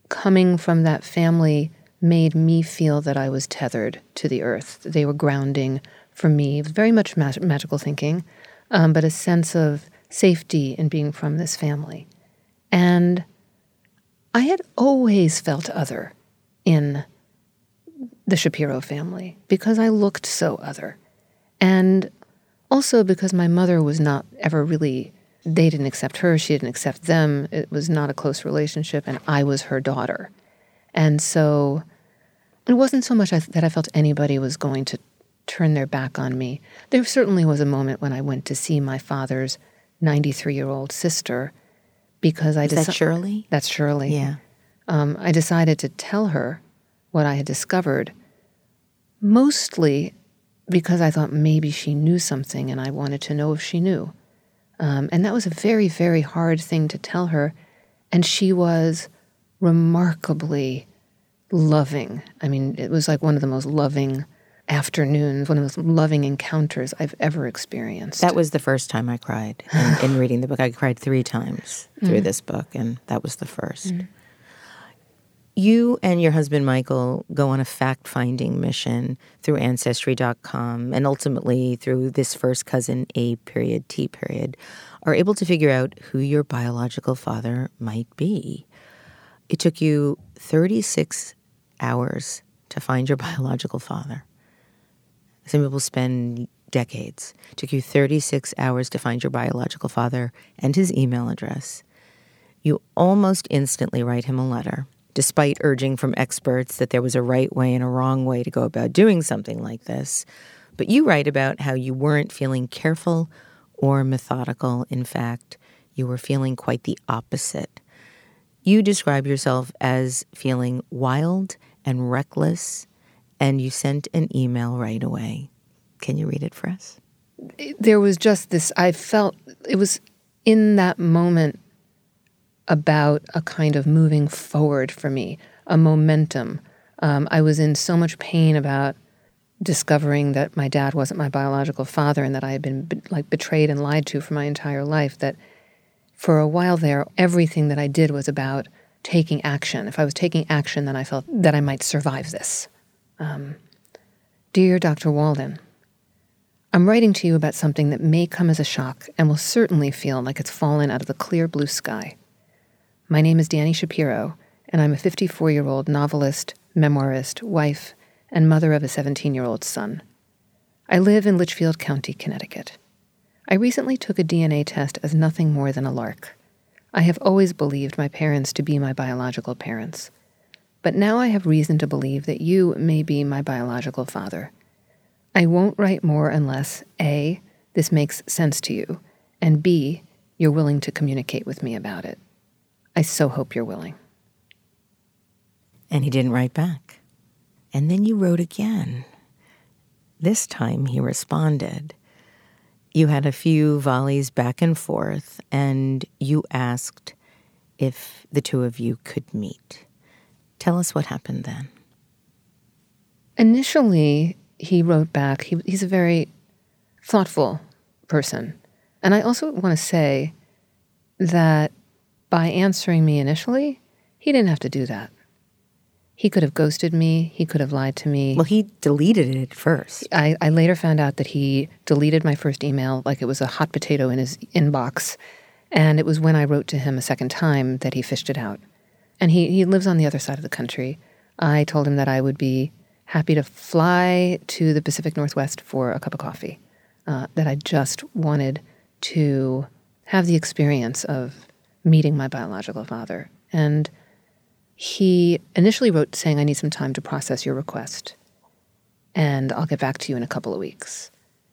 S1: coming from that family made me feel that I was tethered to the earth. They were grounding for me. Very much mag- magical thinking, um, but a sense of safety in being from this family. And I had always felt other in the Shapiro family because I looked so other. And also because my mother was not ever really, they didn't accept her, she didn't accept them. It was not a close relationship, and I was her daughter. And so it wasn't so much that I felt anybody was going to turn their back on me. There certainly was a moment when I went to see my father's 93 year old sister because I
S3: decided. that Shirley?
S1: That's Shirley.
S3: Yeah.
S1: Um, I decided to tell her what I had discovered, mostly because I thought maybe she knew something and I wanted to know if she knew. Um, and that was a very, very hard thing to tell her. And she was remarkably loving. I mean, it was like one of the most loving afternoons, one of the most loving encounters I've ever experienced.
S3: That was the first time I cried in, in reading the book. I cried three times through mm. this book, and that was the first. Mm. You and your husband Michael go on a fact finding mission through Ancestry.com and ultimately through this first cousin A period T period, are able to figure out who your biological father might be. It took you 36 hours to find your biological father. Some people spend decades. It took you 36 hours to find your biological father and his email address. You almost instantly write him a letter, despite urging from experts that there was a right way and a wrong way to go about doing something like this. But you write about how you weren't feeling careful or methodical. In fact, you were feeling quite the opposite. You describe yourself as feeling wild and reckless, and you sent an email right away. Can you read it for us?
S1: There was just this, I felt it was in that moment about a kind of moving forward for me, a momentum. Um, I was in so much pain about discovering that my dad wasn't my biological father and that I had been be- like betrayed and lied to for my entire life that for a while there, everything that I did was about taking action. If I was taking action, then I felt that I might survive this. Um, Dear Dr. Walden, I'm writing to you about something that may come as a shock and will certainly feel like it's fallen out of the clear blue sky. My name is Dani Shapiro, and I'm a 54 year old novelist, memoirist, wife, and mother of a 17 year old son. I live in Litchfield County, Connecticut. I recently took a DNA test as nothing more than a lark. I have always believed my parents to be my biological parents. But now I have reason to believe that you may be my biological father. I won't write more unless A, this makes sense to you, and B, you're willing to communicate with me about it. I so hope you're willing.
S3: And he didn't write back. And then you wrote again. This time he responded you had a few volleys back and forth, and you asked if the two of you could meet. Tell us what happened then.
S1: Initially, he wrote back. He, he's a very thoughtful person. And I also want to say that by answering me initially, he didn't have to do that. He could have ghosted me. He could have lied to me.
S3: Well, he deleted it first.
S1: I, I later found out that he deleted my first email like it was a hot potato in his inbox. And it was when I wrote to him a second time that he fished it out. And he, he lives on the other side of the country. I told him that I would be happy to fly to the Pacific Northwest for a cup of coffee, uh, that I just wanted to have the experience of meeting my biological father. And he initially wrote saying, I need some time to process your request, and I'll get back to you in a couple of weeks.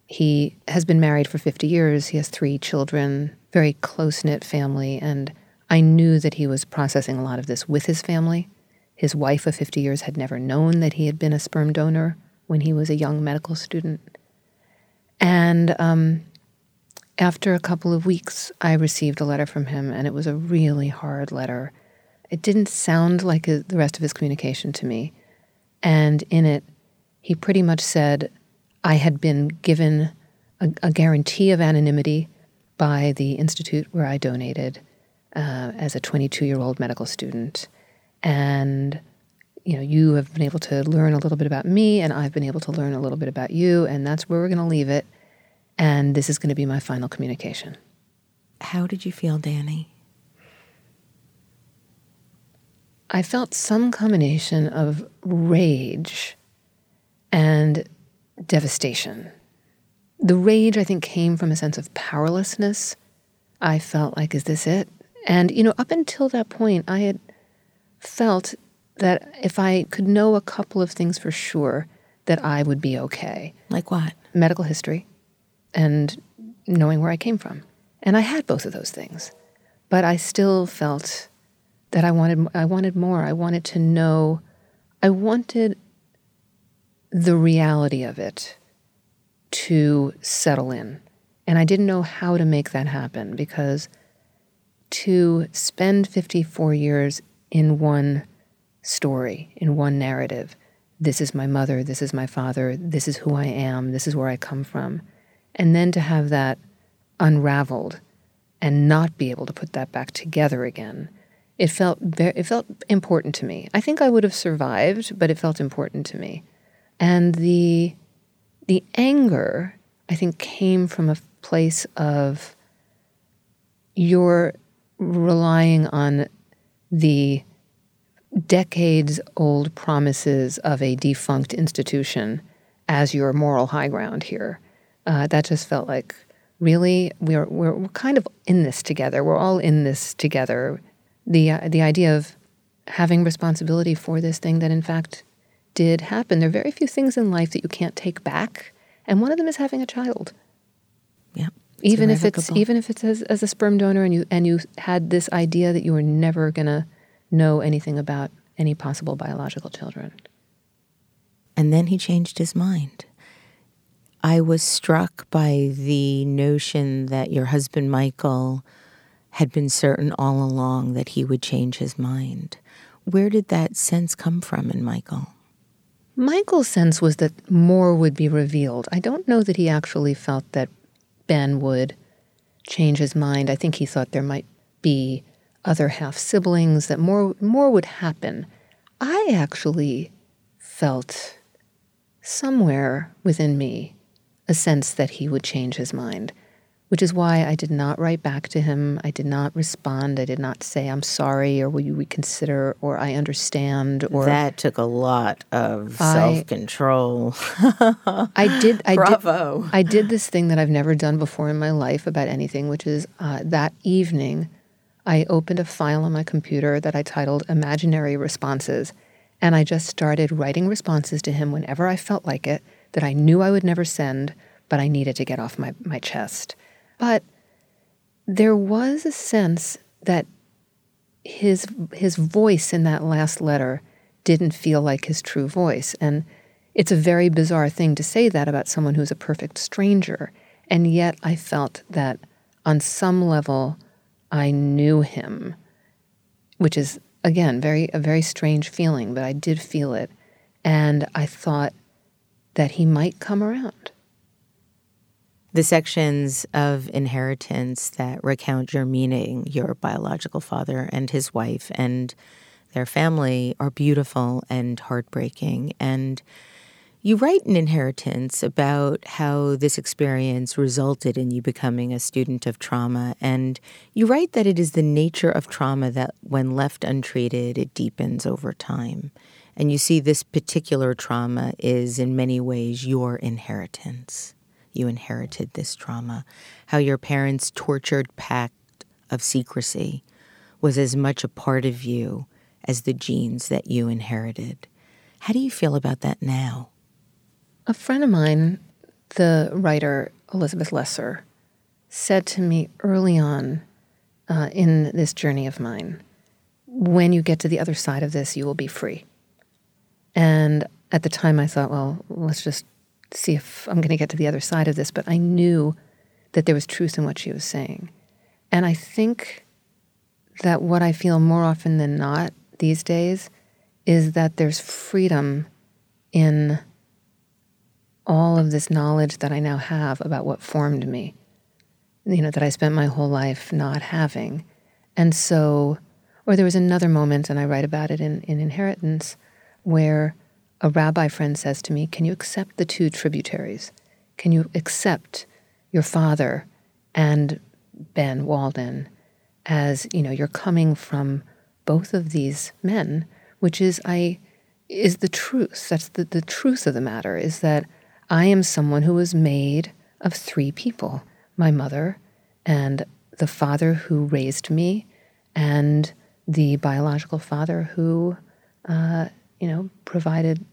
S1: He has been married for 50 years. He has three children, very close knit family. And I knew that he was processing a lot of this with his family. His wife of 50 years had never known that he had been a sperm donor when he was a young medical student. And um, after a couple of weeks, I received a letter from him, and it was a really hard letter. It didn't sound like the rest of his communication to me. And in it, he pretty much said, I had been given a, a guarantee of anonymity by the institute where I donated uh, as a 22 year old medical student. And, you know, you have been able to learn a little bit about me, and I've been able to learn a little bit about you, and that's where we're going to leave it. And this is going to be my final communication.
S3: How did you feel, Dani?
S1: I felt some combination of rage and devastation. The rage, I think, came from a sense of powerlessness. I felt like, is this it? And, you know, up until that point, I had felt that if I could know a couple of things for sure, that I would be okay.
S3: Like what?
S1: Medical history and knowing where I came from. And I had both of those things. But I still felt that I wanted I wanted more. I wanted to know I wanted the reality of it to settle in. And I didn't know how to make that happen because to spend 54 years in one story, in one narrative, this is my mother, this is my father, this is who I am, this is where I come from, and then to have that unraveled and not be able to put that back together again it felt very, it felt important to me. I think I would have survived, but it felt important to me. And the the anger, I think, came from a place of you're relying on the decades old promises of a defunct institution as your moral high ground here. Uh, that just felt like really we're, we're, we're kind of in this together. We're all in this together the uh, the idea of having responsibility for this thing that in fact did happen. There are very few things in life that you can't take back, and one of them is having a child.
S3: Yeah.
S1: Even if it's even if it's as, as a sperm donor and you and you had this idea that you were never gonna know anything about any possible biological children.
S3: And then he changed his mind. I was struck by the notion that your husband Michael had been certain all along that he would change his mind. Where did that sense come from in Michael?
S1: Michael's sense was that more would be revealed. I don't know that he actually felt that Ben would change his mind. I think he thought there might be other half siblings, that more more would happen. I actually felt somewhere within me a sense that he would change his mind which is why I did not write back to him. I did not respond. I did not say, I'm sorry, or will you reconsider, or I understand, or.
S3: That took a lot of self control.
S1: I did. I
S3: Bravo.
S1: Did, I did this thing that I've never done before in my life about anything, which is uh, that evening, I opened a file on my computer that I titled Imaginary Responses. And I just started writing responses to him whenever I felt like it that I knew I would never send, but I needed to get off my, my chest. But there was a sense that his his voice in that last letter didn't feel like his true voice. And it's a very bizarre thing to say that about someone who's a perfect stranger. And yet I felt that on some level I knew him which is again very a very strange feeling but I did feel it. And I thought that he might come around
S3: the sections of inheritance that recount your meaning, your biological father and his wife and their family, are beautiful and heartbreaking. And you write in Inheritance about how this experience resulted in you becoming a student of trauma. And you write that it is the nature of trauma that, when left untreated, it deepens over time. And you see this particular trauma is, in many ways, your inheritance you inherited this trauma, how your parents' tortured pact of secrecy was as much a part of you as the genes that you inherited. How do you feel about that now?
S1: A friend of mine the writer Elizabeth Lesser said to me early on uh, in this journey of mine when you get to the other side of this, you will be free. And at the time, I thought, well, let's just see if I'm going to get to the other side of this. But I knew that there was truth in what she was saying. And I think that what I feel more often than not these days is that there's freedom in all of this knowledge that I now have about what formed me, you know, that I spent my whole life not having. And so, or there was another moment, and I write about it in, in Inheritance, where a rabbi friend says to me, Can you accept the two tributaries? Can you accept your father and Ben Walden as, you know, you're coming from both of these men, which is I is the truth. That's the, the truth of the matter, is that I am someone who was made of three people my mother and the father who raised me and the biological father who uh, you know provided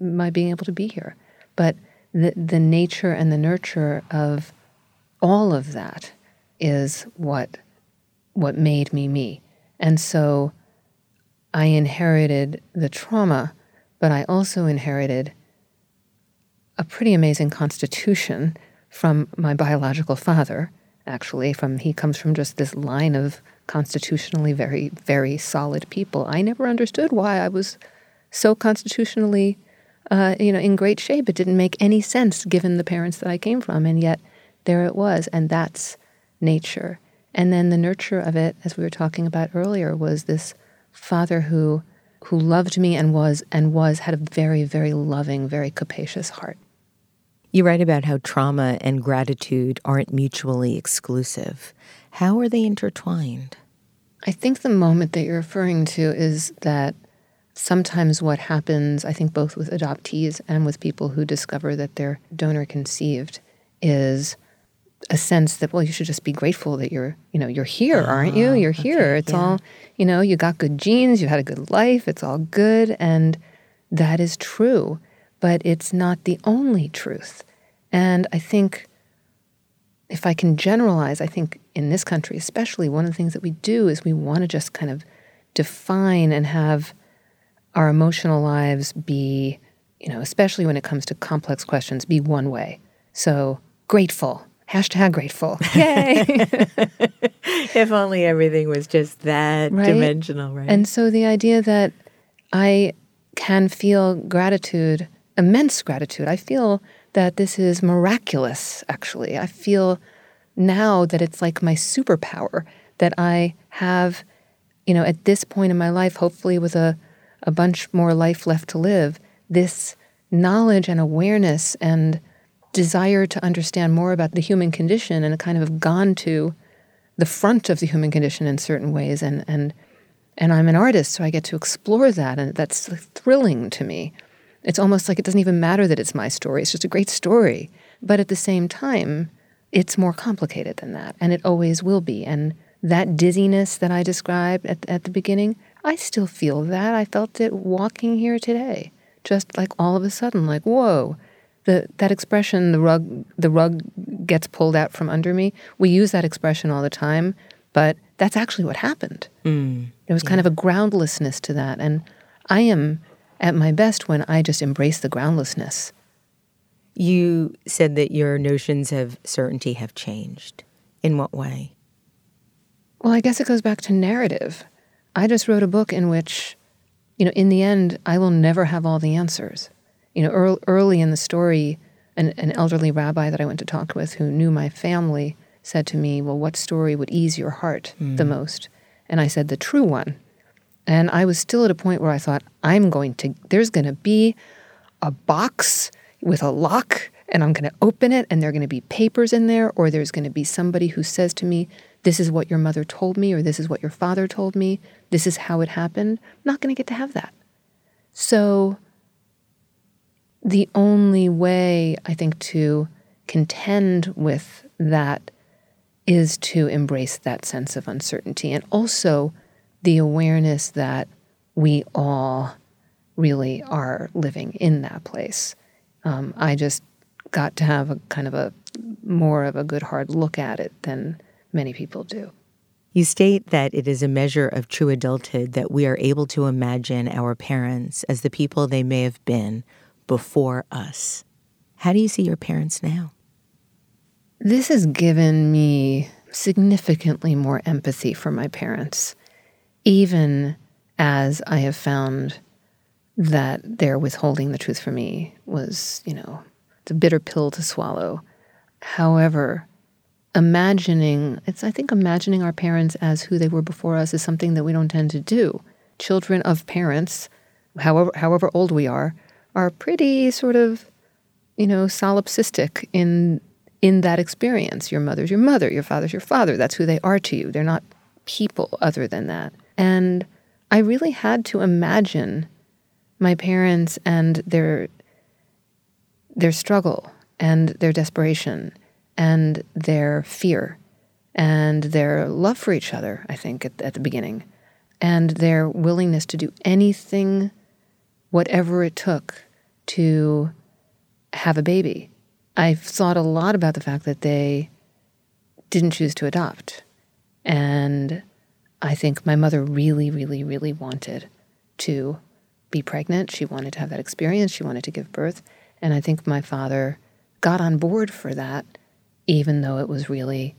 S1: my being able to be here but the, the nature and the nurture of all of that is what what made me me. And so I inherited the trauma, but I also inherited a pretty amazing constitution from my biological father, actually, from he comes from just this line of constitutionally very, very solid people. I never understood why I was so constitutionally uh, you know, in great shape. It didn't make any sense given the parents that I came from, and yet there it was, and that's nature. And then the nurture of it, as we were talking about earlier, was this father who who loved me and was and was had a very very loving, very capacious heart.
S3: You write about how trauma and gratitude aren't mutually exclusive. How are they intertwined?
S1: I think the moment that you're referring to is that sometimes what happens, I think both with adoptees and with people who discover that they're donor conceived, is a sense that well you should just be grateful that you're you know you're here aren't you ah, you're okay, here it's yeah. all you know you got good genes you had a good life it's all good and that is true but it's not the only truth and i think if i can generalize i think in this country especially one of the things that we do is we want to just kind of define and have our emotional lives be, you know, especially when it comes to complex questions, be one way. So grateful, hashtag grateful. Yay.
S3: if only everything was just that right? dimensional, right?
S1: And so the idea that I can feel gratitude, immense gratitude. I feel that this is miraculous, actually. I feel now that it's like my superpower that I have, you know, at this point in my life, hopefully with a a bunch more life left to live, this knowledge and awareness and desire to understand more about the human condition and kind of gone to the front of the human condition in certain ways and and and I'm an artist so I get to explore that and that's thrilling to me. It's almost like it doesn't even matter that it's my story. It's just a great story. But at the same time, it's more complicated than that and it always will be and that dizziness that I described at, at the beginning, I still feel that. I felt it walking here today. Just like all of a sudden, like, whoa. The, that expression, the rug, the rug gets pulled out from under me. We use that expression all the time, but that's actually what happened. Mm, there was yeah. kind of a groundlessness to that, and I am at my best when I just embrace the groundlessness.
S3: You said that your notions of certainty have changed. In what way?
S1: Well, I guess it goes back to narrative. I just wrote a book in which, you know, in the end, I will never have all the answers. You know, early, early in the story, an, an elderly rabbi that I went to talk with who knew my family said to me, Well, what story would ease your heart mm. the most? And I said, The true one. And I was still at a point where I thought, I'm going to, there's going to be a box with a lock, and I'm going to open it, and there are going to be papers in there, or there's going to be somebody who says to me, this is what your mother told me, or this is what your father told me, this is how it happened. I'm not going to get to have that. So, the only way I think to contend with that is to embrace that sense of uncertainty and also the awareness that we all really are living in that place. Um, I just got to have a kind of a more of a good hard look at it than many people do.
S3: You state that it is a measure of true adulthood that we are able to imagine our parents as the people they may have been before us. How do you see your parents now?
S1: This has given me significantly more empathy for my parents, even as I have found that their withholding the truth from me was, you know, it's a bitter pill to swallow. However, imagining, it's, I think, imagining our parents as who they were before us is something that we don't tend to do. Children of parents, however, however old we are, are pretty sort of, you know, solipsistic in in that experience. Your mother's your mother, your father's your father. That's who they are to you. They're not people other than that. And I really had to imagine my parents and their their struggle and their desperation and their fear and their love for each other, I think, at, at the beginning, and their willingness to do anything, whatever it took, to have a baby. I've thought a lot about the fact that they didn't choose to adopt. And I think my mother really, really, really wanted to be pregnant. She wanted to have that experience. She wanted to give birth. And I think my father got on board for that, even though it was really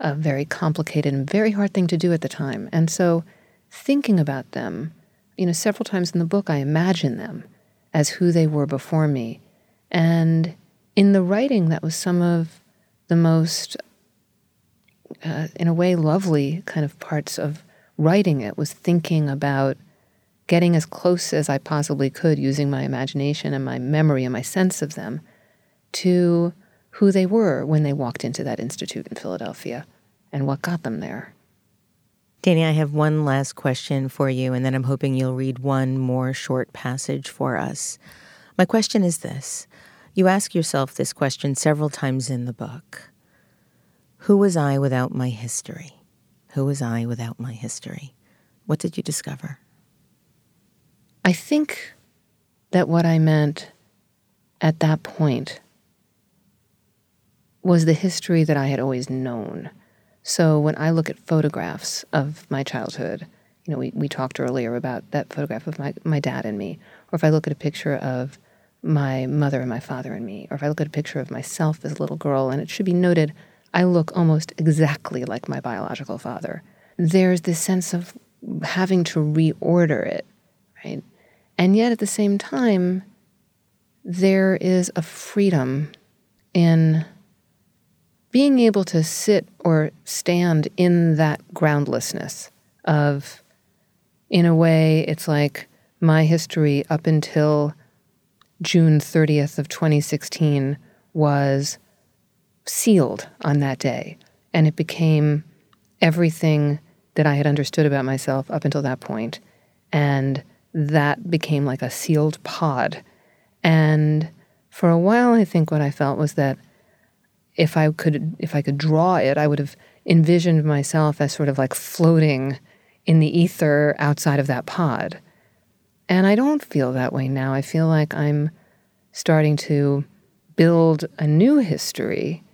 S1: a very complicated and very hard thing to do at the time. And so thinking about them, you know, several times in the book, I imagine them as who they were before me. And in the writing, that was some of the most, uh, in a way, lovely kind of parts of writing it was thinking about getting as close as I possibly could using my imagination and my memory and my sense of them to who they were when they walked into that institute in Philadelphia and what got them there.
S3: Dani, I have one last question for you, and then I'm hoping you'll read one more short passage for us. My question is this You ask yourself this question several times in the book Who was I without my history? Who was I without my history? What did you discover?
S1: I think that what I meant at that point was the history that I had always known. So when I look at photographs of my childhood, you know, we, we talked earlier about that photograph of my, my dad and me, or if I look at a picture of my mother and my father and me, or if I look at a picture of myself as a little girl, and it should be noted, I look almost exactly like my biological father. There's this sense of having to reorder it, right? And yet at the same time, there is a freedom in being able to sit or stand in that groundlessness of, in a way, it's like my history up until June 30th of 2016 was sealed on that day. And it became everything that I had understood about myself up until that point. And that became like a sealed pod. And for a while, I think what I felt was that if I could if I could draw it, I would have envisioned myself as sort of like floating in the ether outside of that pod. And I don't feel that way now. I feel like I'm starting to build a new history,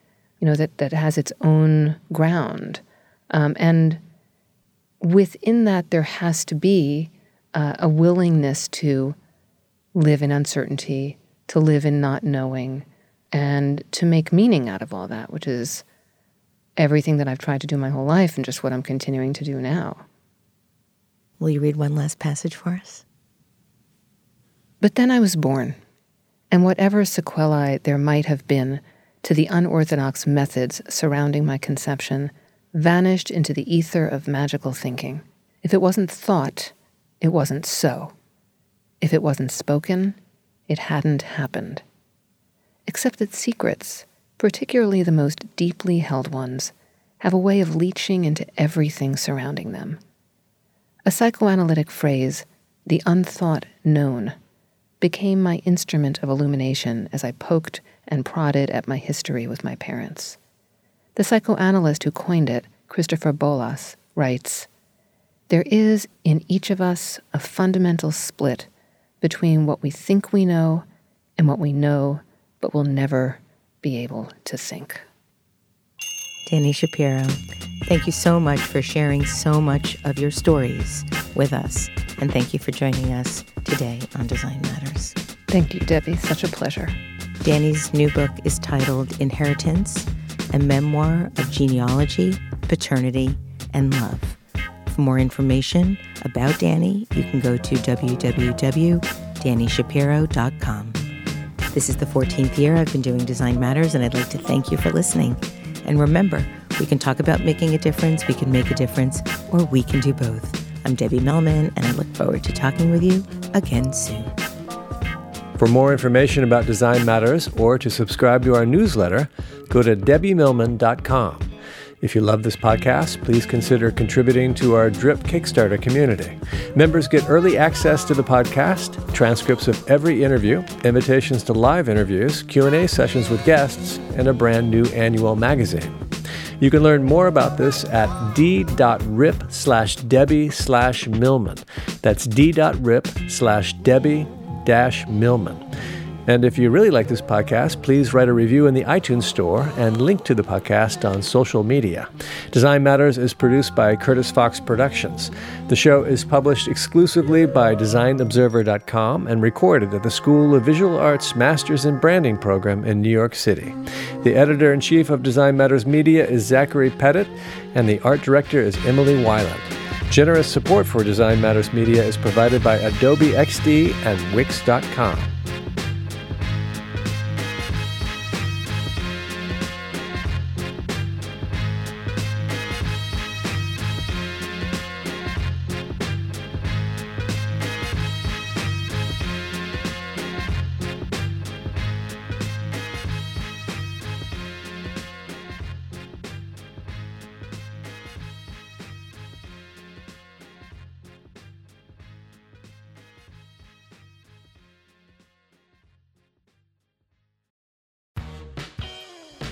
S1: you know, that, that has its own ground. Um, and within that, there has to be uh, a willingness to live in uncertainty, to live in not knowing, and to make meaning out of all that, which is everything that I've tried to do my whole life and just what I'm continuing to do now.
S3: Will you read one last passage for us?
S1: But then I was born, and whatever sequelae there might have been to the unorthodox methods surrounding my conception vanished into the ether of magical thinking. If it wasn't thought, it wasn't so. If it wasn't spoken, it hadn't happened except that secrets, particularly the most deeply held ones, have a way of leaching into everything surrounding them. A psychoanalytic phrase, the unthought known, became my instrument of illumination as I poked and prodded at my history with my parents. The psychoanalyst who coined it, Christopher Bollas, writes There is in each of us a fundamental split between what we think we know and what we know but will never be able to think.
S3: Dani Shapiro, thank you so much for sharing so much of your stories with us. And thank you for joining us today on Design Matters.
S1: Thank you, Debbie. Such a pleasure.
S3: Dani's new book is titled Inheritance, a memoir of genealogy, paternity, and love. For more information about Dani, you can go to www.danishapiro.com. This is the 14th year I've been doing Design Matters, and I'd like to thank you for listening. And remember, we can talk about making a difference, we can make a difference, or we can do both. I'm Debbie Millman, and I look forward to talking with you again soon.
S2: For more information about Design Matters or to subscribe to our newsletter, go to debbiemillman.com. If you love this podcast, please consider contributing to our Drip Kickstarter community. Members get early access to the podcast, transcripts of every interview, invitations to live interviews, Q&A sessions with guests, and a brand new annual magazine. You can learn more about this at d.rip slash Debbie slash Millman. That's d.rip slash Debbie Millman. And if you really like this podcast, please write a review in the iTunes Store and link to the podcast on social media. Design Matters is produced by Curtis Fox Productions. The show is published exclusively by DesignObserver.com and recorded at the School of Visual Arts Masters in Branding program in New York City. The editor in chief of Design Matters Media is Zachary Pettit, and the art director is Emily Weiland. Generous support for Design Matters Media is provided by Adobe XD and Wix.com.